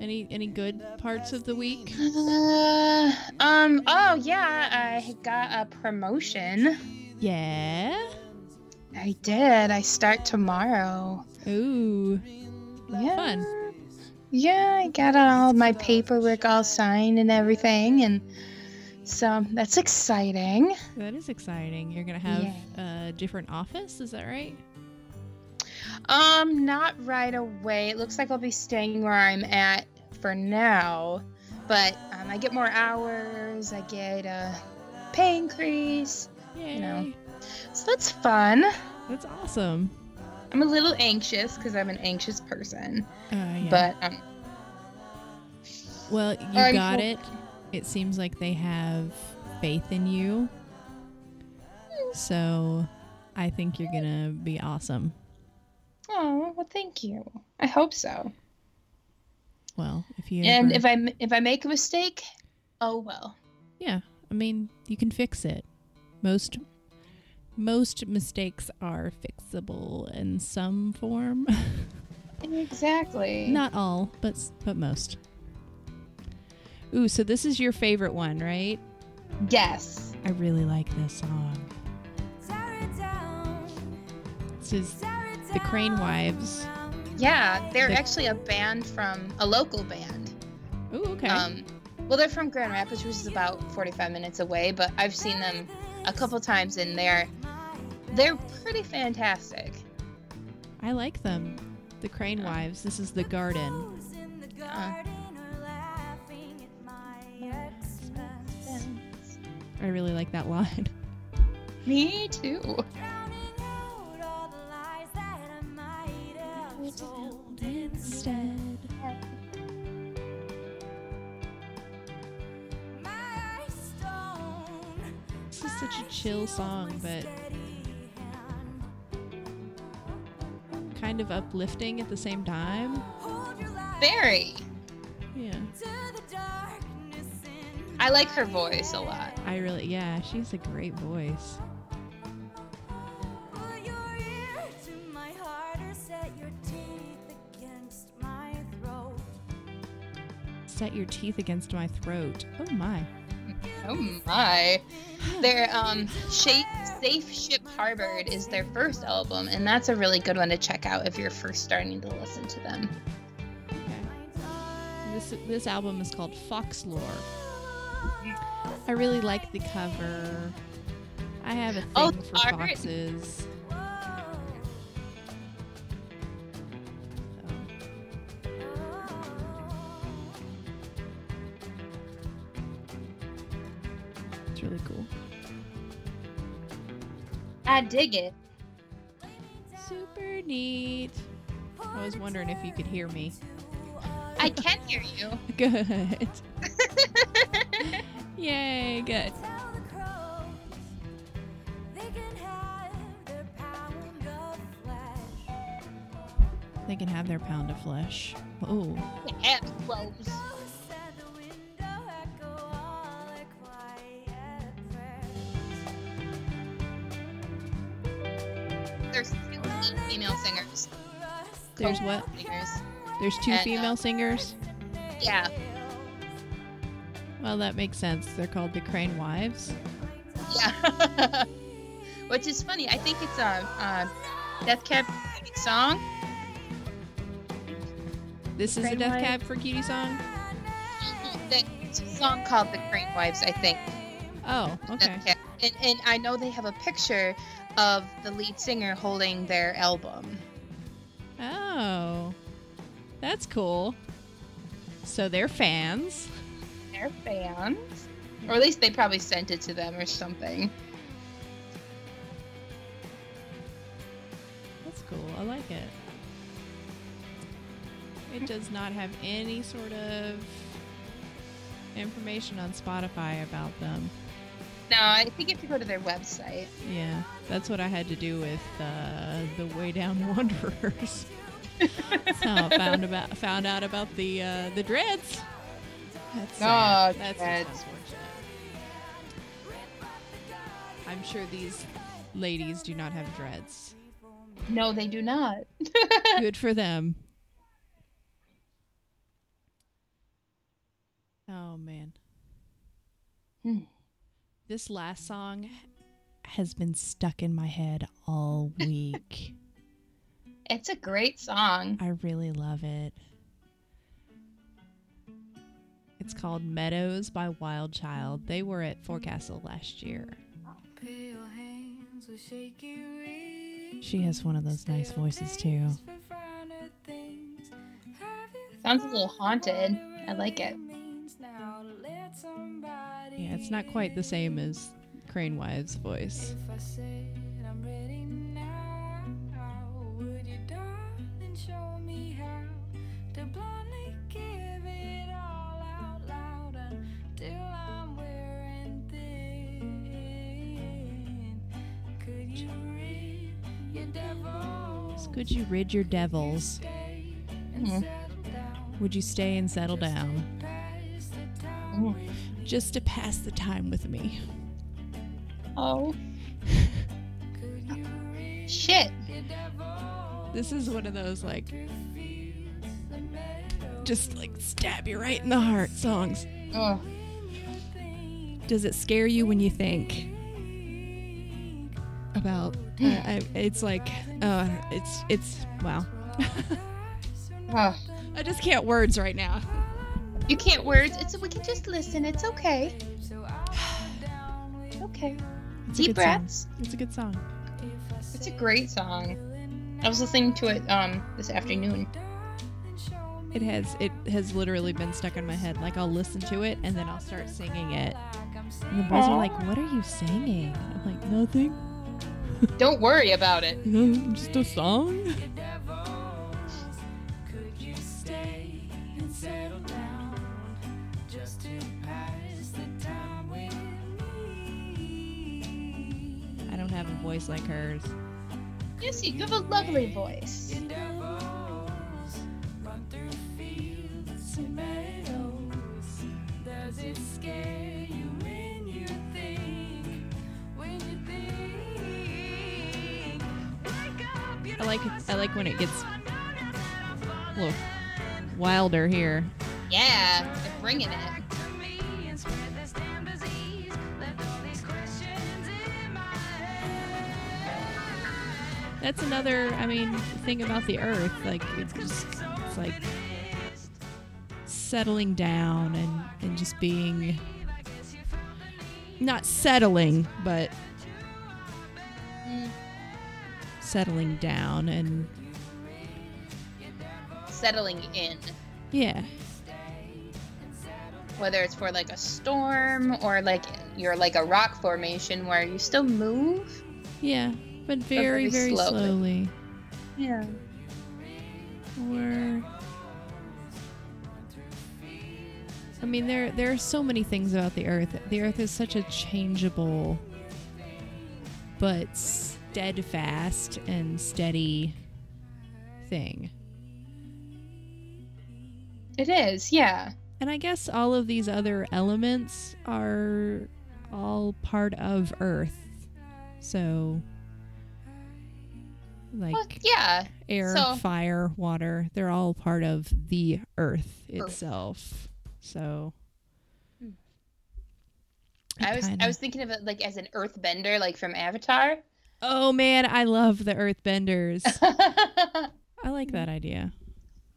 Any any good parts of the week? Uh, um. Oh yeah, I got a promotion. Yeah. I did. I start tomorrow. Ooh. Yeah. Fun. Yeah, I got all my paperwork all signed and everything, and so that's exciting. That is exciting. You're gonna have a different office. Is that right? Um, not right away. It looks like I'll be staying where I'm at for now, but um, I get more hours. I get a pay increase. Yay. know. So that's fun. That's awesome. I'm a little anxious because I'm an anxious person, Uh, yeah. but um, well, you I'm got it. It seems like they have faith in you. So, I think you're gonna be awesome. oh well, thank you. I hope so. Well, if you And ever- if I if I make a mistake, oh well. yeah, I mean, you can fix it. Most most mistakes are fixable in some form. Exactly. Not all, but but most. Ooh, so this is your favorite one, right? Yes. I really like this song. This is the Crane Wives. Yeah, they're The- actually a band from a local band. Ooh, okay. Um, well, they're from Grand Rapids, which is about 45 minutes away, but I've seen them a couple times, and they're they're pretty fantastic. I like them. The Crane Wives. This is the Garden. Uh, I really like that line. me too. Instead. This such a chill song, but kind of uplifting at the same time. Very. Yeah. I like her voice a lot. I really, yeah, she's a great voice. Set your teeth against my throat. Oh my. Oh my. Their um Shape Safe Ship Harbored is their first album, and that's a really good one to check out if you're first starting to listen to them. Okay. This this album is called Foxlore. I really like the cover. I have a thing Oh, for art. foxes. I dig it. Super neat. I was wondering if you could hear me. I can hear you. Good. Yay, good. They can have their pound of flesh. Oh, Yeah, close. There's there's what? Singers. There's two And, uh, female singers. Yeah. Well, that makes sense. They're called the Crane Wives. Yeah. Which is funny. I think it's a, a Death Cab song. This is a Death Wives? Cab for Cutie song. The- It's a song called The Crane Wives, I think. Oh, okay. And, and I know they have a picture of the lead singer holding their album. Oh, that's cool. So they're fans. They're fans. Or at least they probably sent it to them or something. That's cool. I like it. It does not have any sort of information on Spotify about them. No, I think you have to go to their website. Yeah, that's what I had to do with uh, the Way Down Wanderers. that's how I found about found out about the uh, the dreads. That's sad. Oh, that's dreads. unfortunate. I'm sure these ladies do not have dreads. No, they do not. Good for them. Oh man. Hmm. This last song has been stuck in my head all week. It's a great song. I really love it. It's called Meadows by Wild Child. They were at Forecastle last year. Pale hands with shaky She has one of those nice voices too. Sounds a little haunted. I like it. Yeah, it's not quite the same as Crane Wives' voice. Could you rid your devils? Mhm. Would you stay and settle down? Mm. Just to pass the time with me. Oh. Shit. This is one of those like just like stab you right in the heart songs. Oh. Does it scare you when you think about uh, I, it's like uh it's it's wow. I just can't words right now. You can't words. It's we can just listen. It's okay. Okay. It's Deep breaths. It's a good song. It's a great song. I was listening to it um this afternoon. It has it has literally been stuck in my head. Like I'll listen to it and then I'll start singing it. And the boys are like, "What are you singing?" I'm like, "Nothing. Don't worry about it. Just a song." Don't have a voice like hers. Yes, you have a lovely voice. I like I like when it gets a little wilder here. Yeah, they're bringing it. That's another, I mean, thing about the earth. Like, it's just, it's like settling down and, and just being, not settling, but Mm, settling down and, settling in, yeah. whether it's for like a storm or like you're like a rock formation where you still move. Yeah. But very, very very slowly. slowly. Yeah. Or, I mean, there there are so many things about the earth. The earth is such a changeable, but steadfast and steady thing. It is. Yeah. And I guess all of these other elements are all part of Earth. So, like Well, yeah. air, so- fire, water, they're all part of the Earth itself. So, Hmm. I was kinda- I was thinking of it like as an earthbender, like from Avatar. Oh man, I love the Earthbenders. I I like that idea.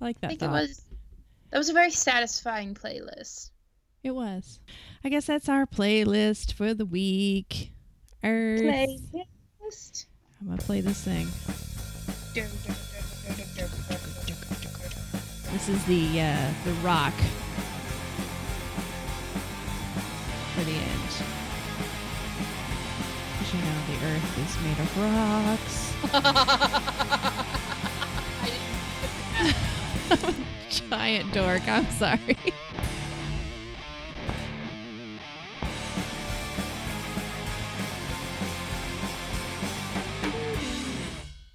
I like that I think thought. it was that was a very satisfying playlist. It was. I guess that's our playlist for the week. Earth. Playlist. I'm gonna play this thing. This is the uh, the rock for the end. 'Cause you know the Earth is made of rocks. Giant dork. I'm sorry.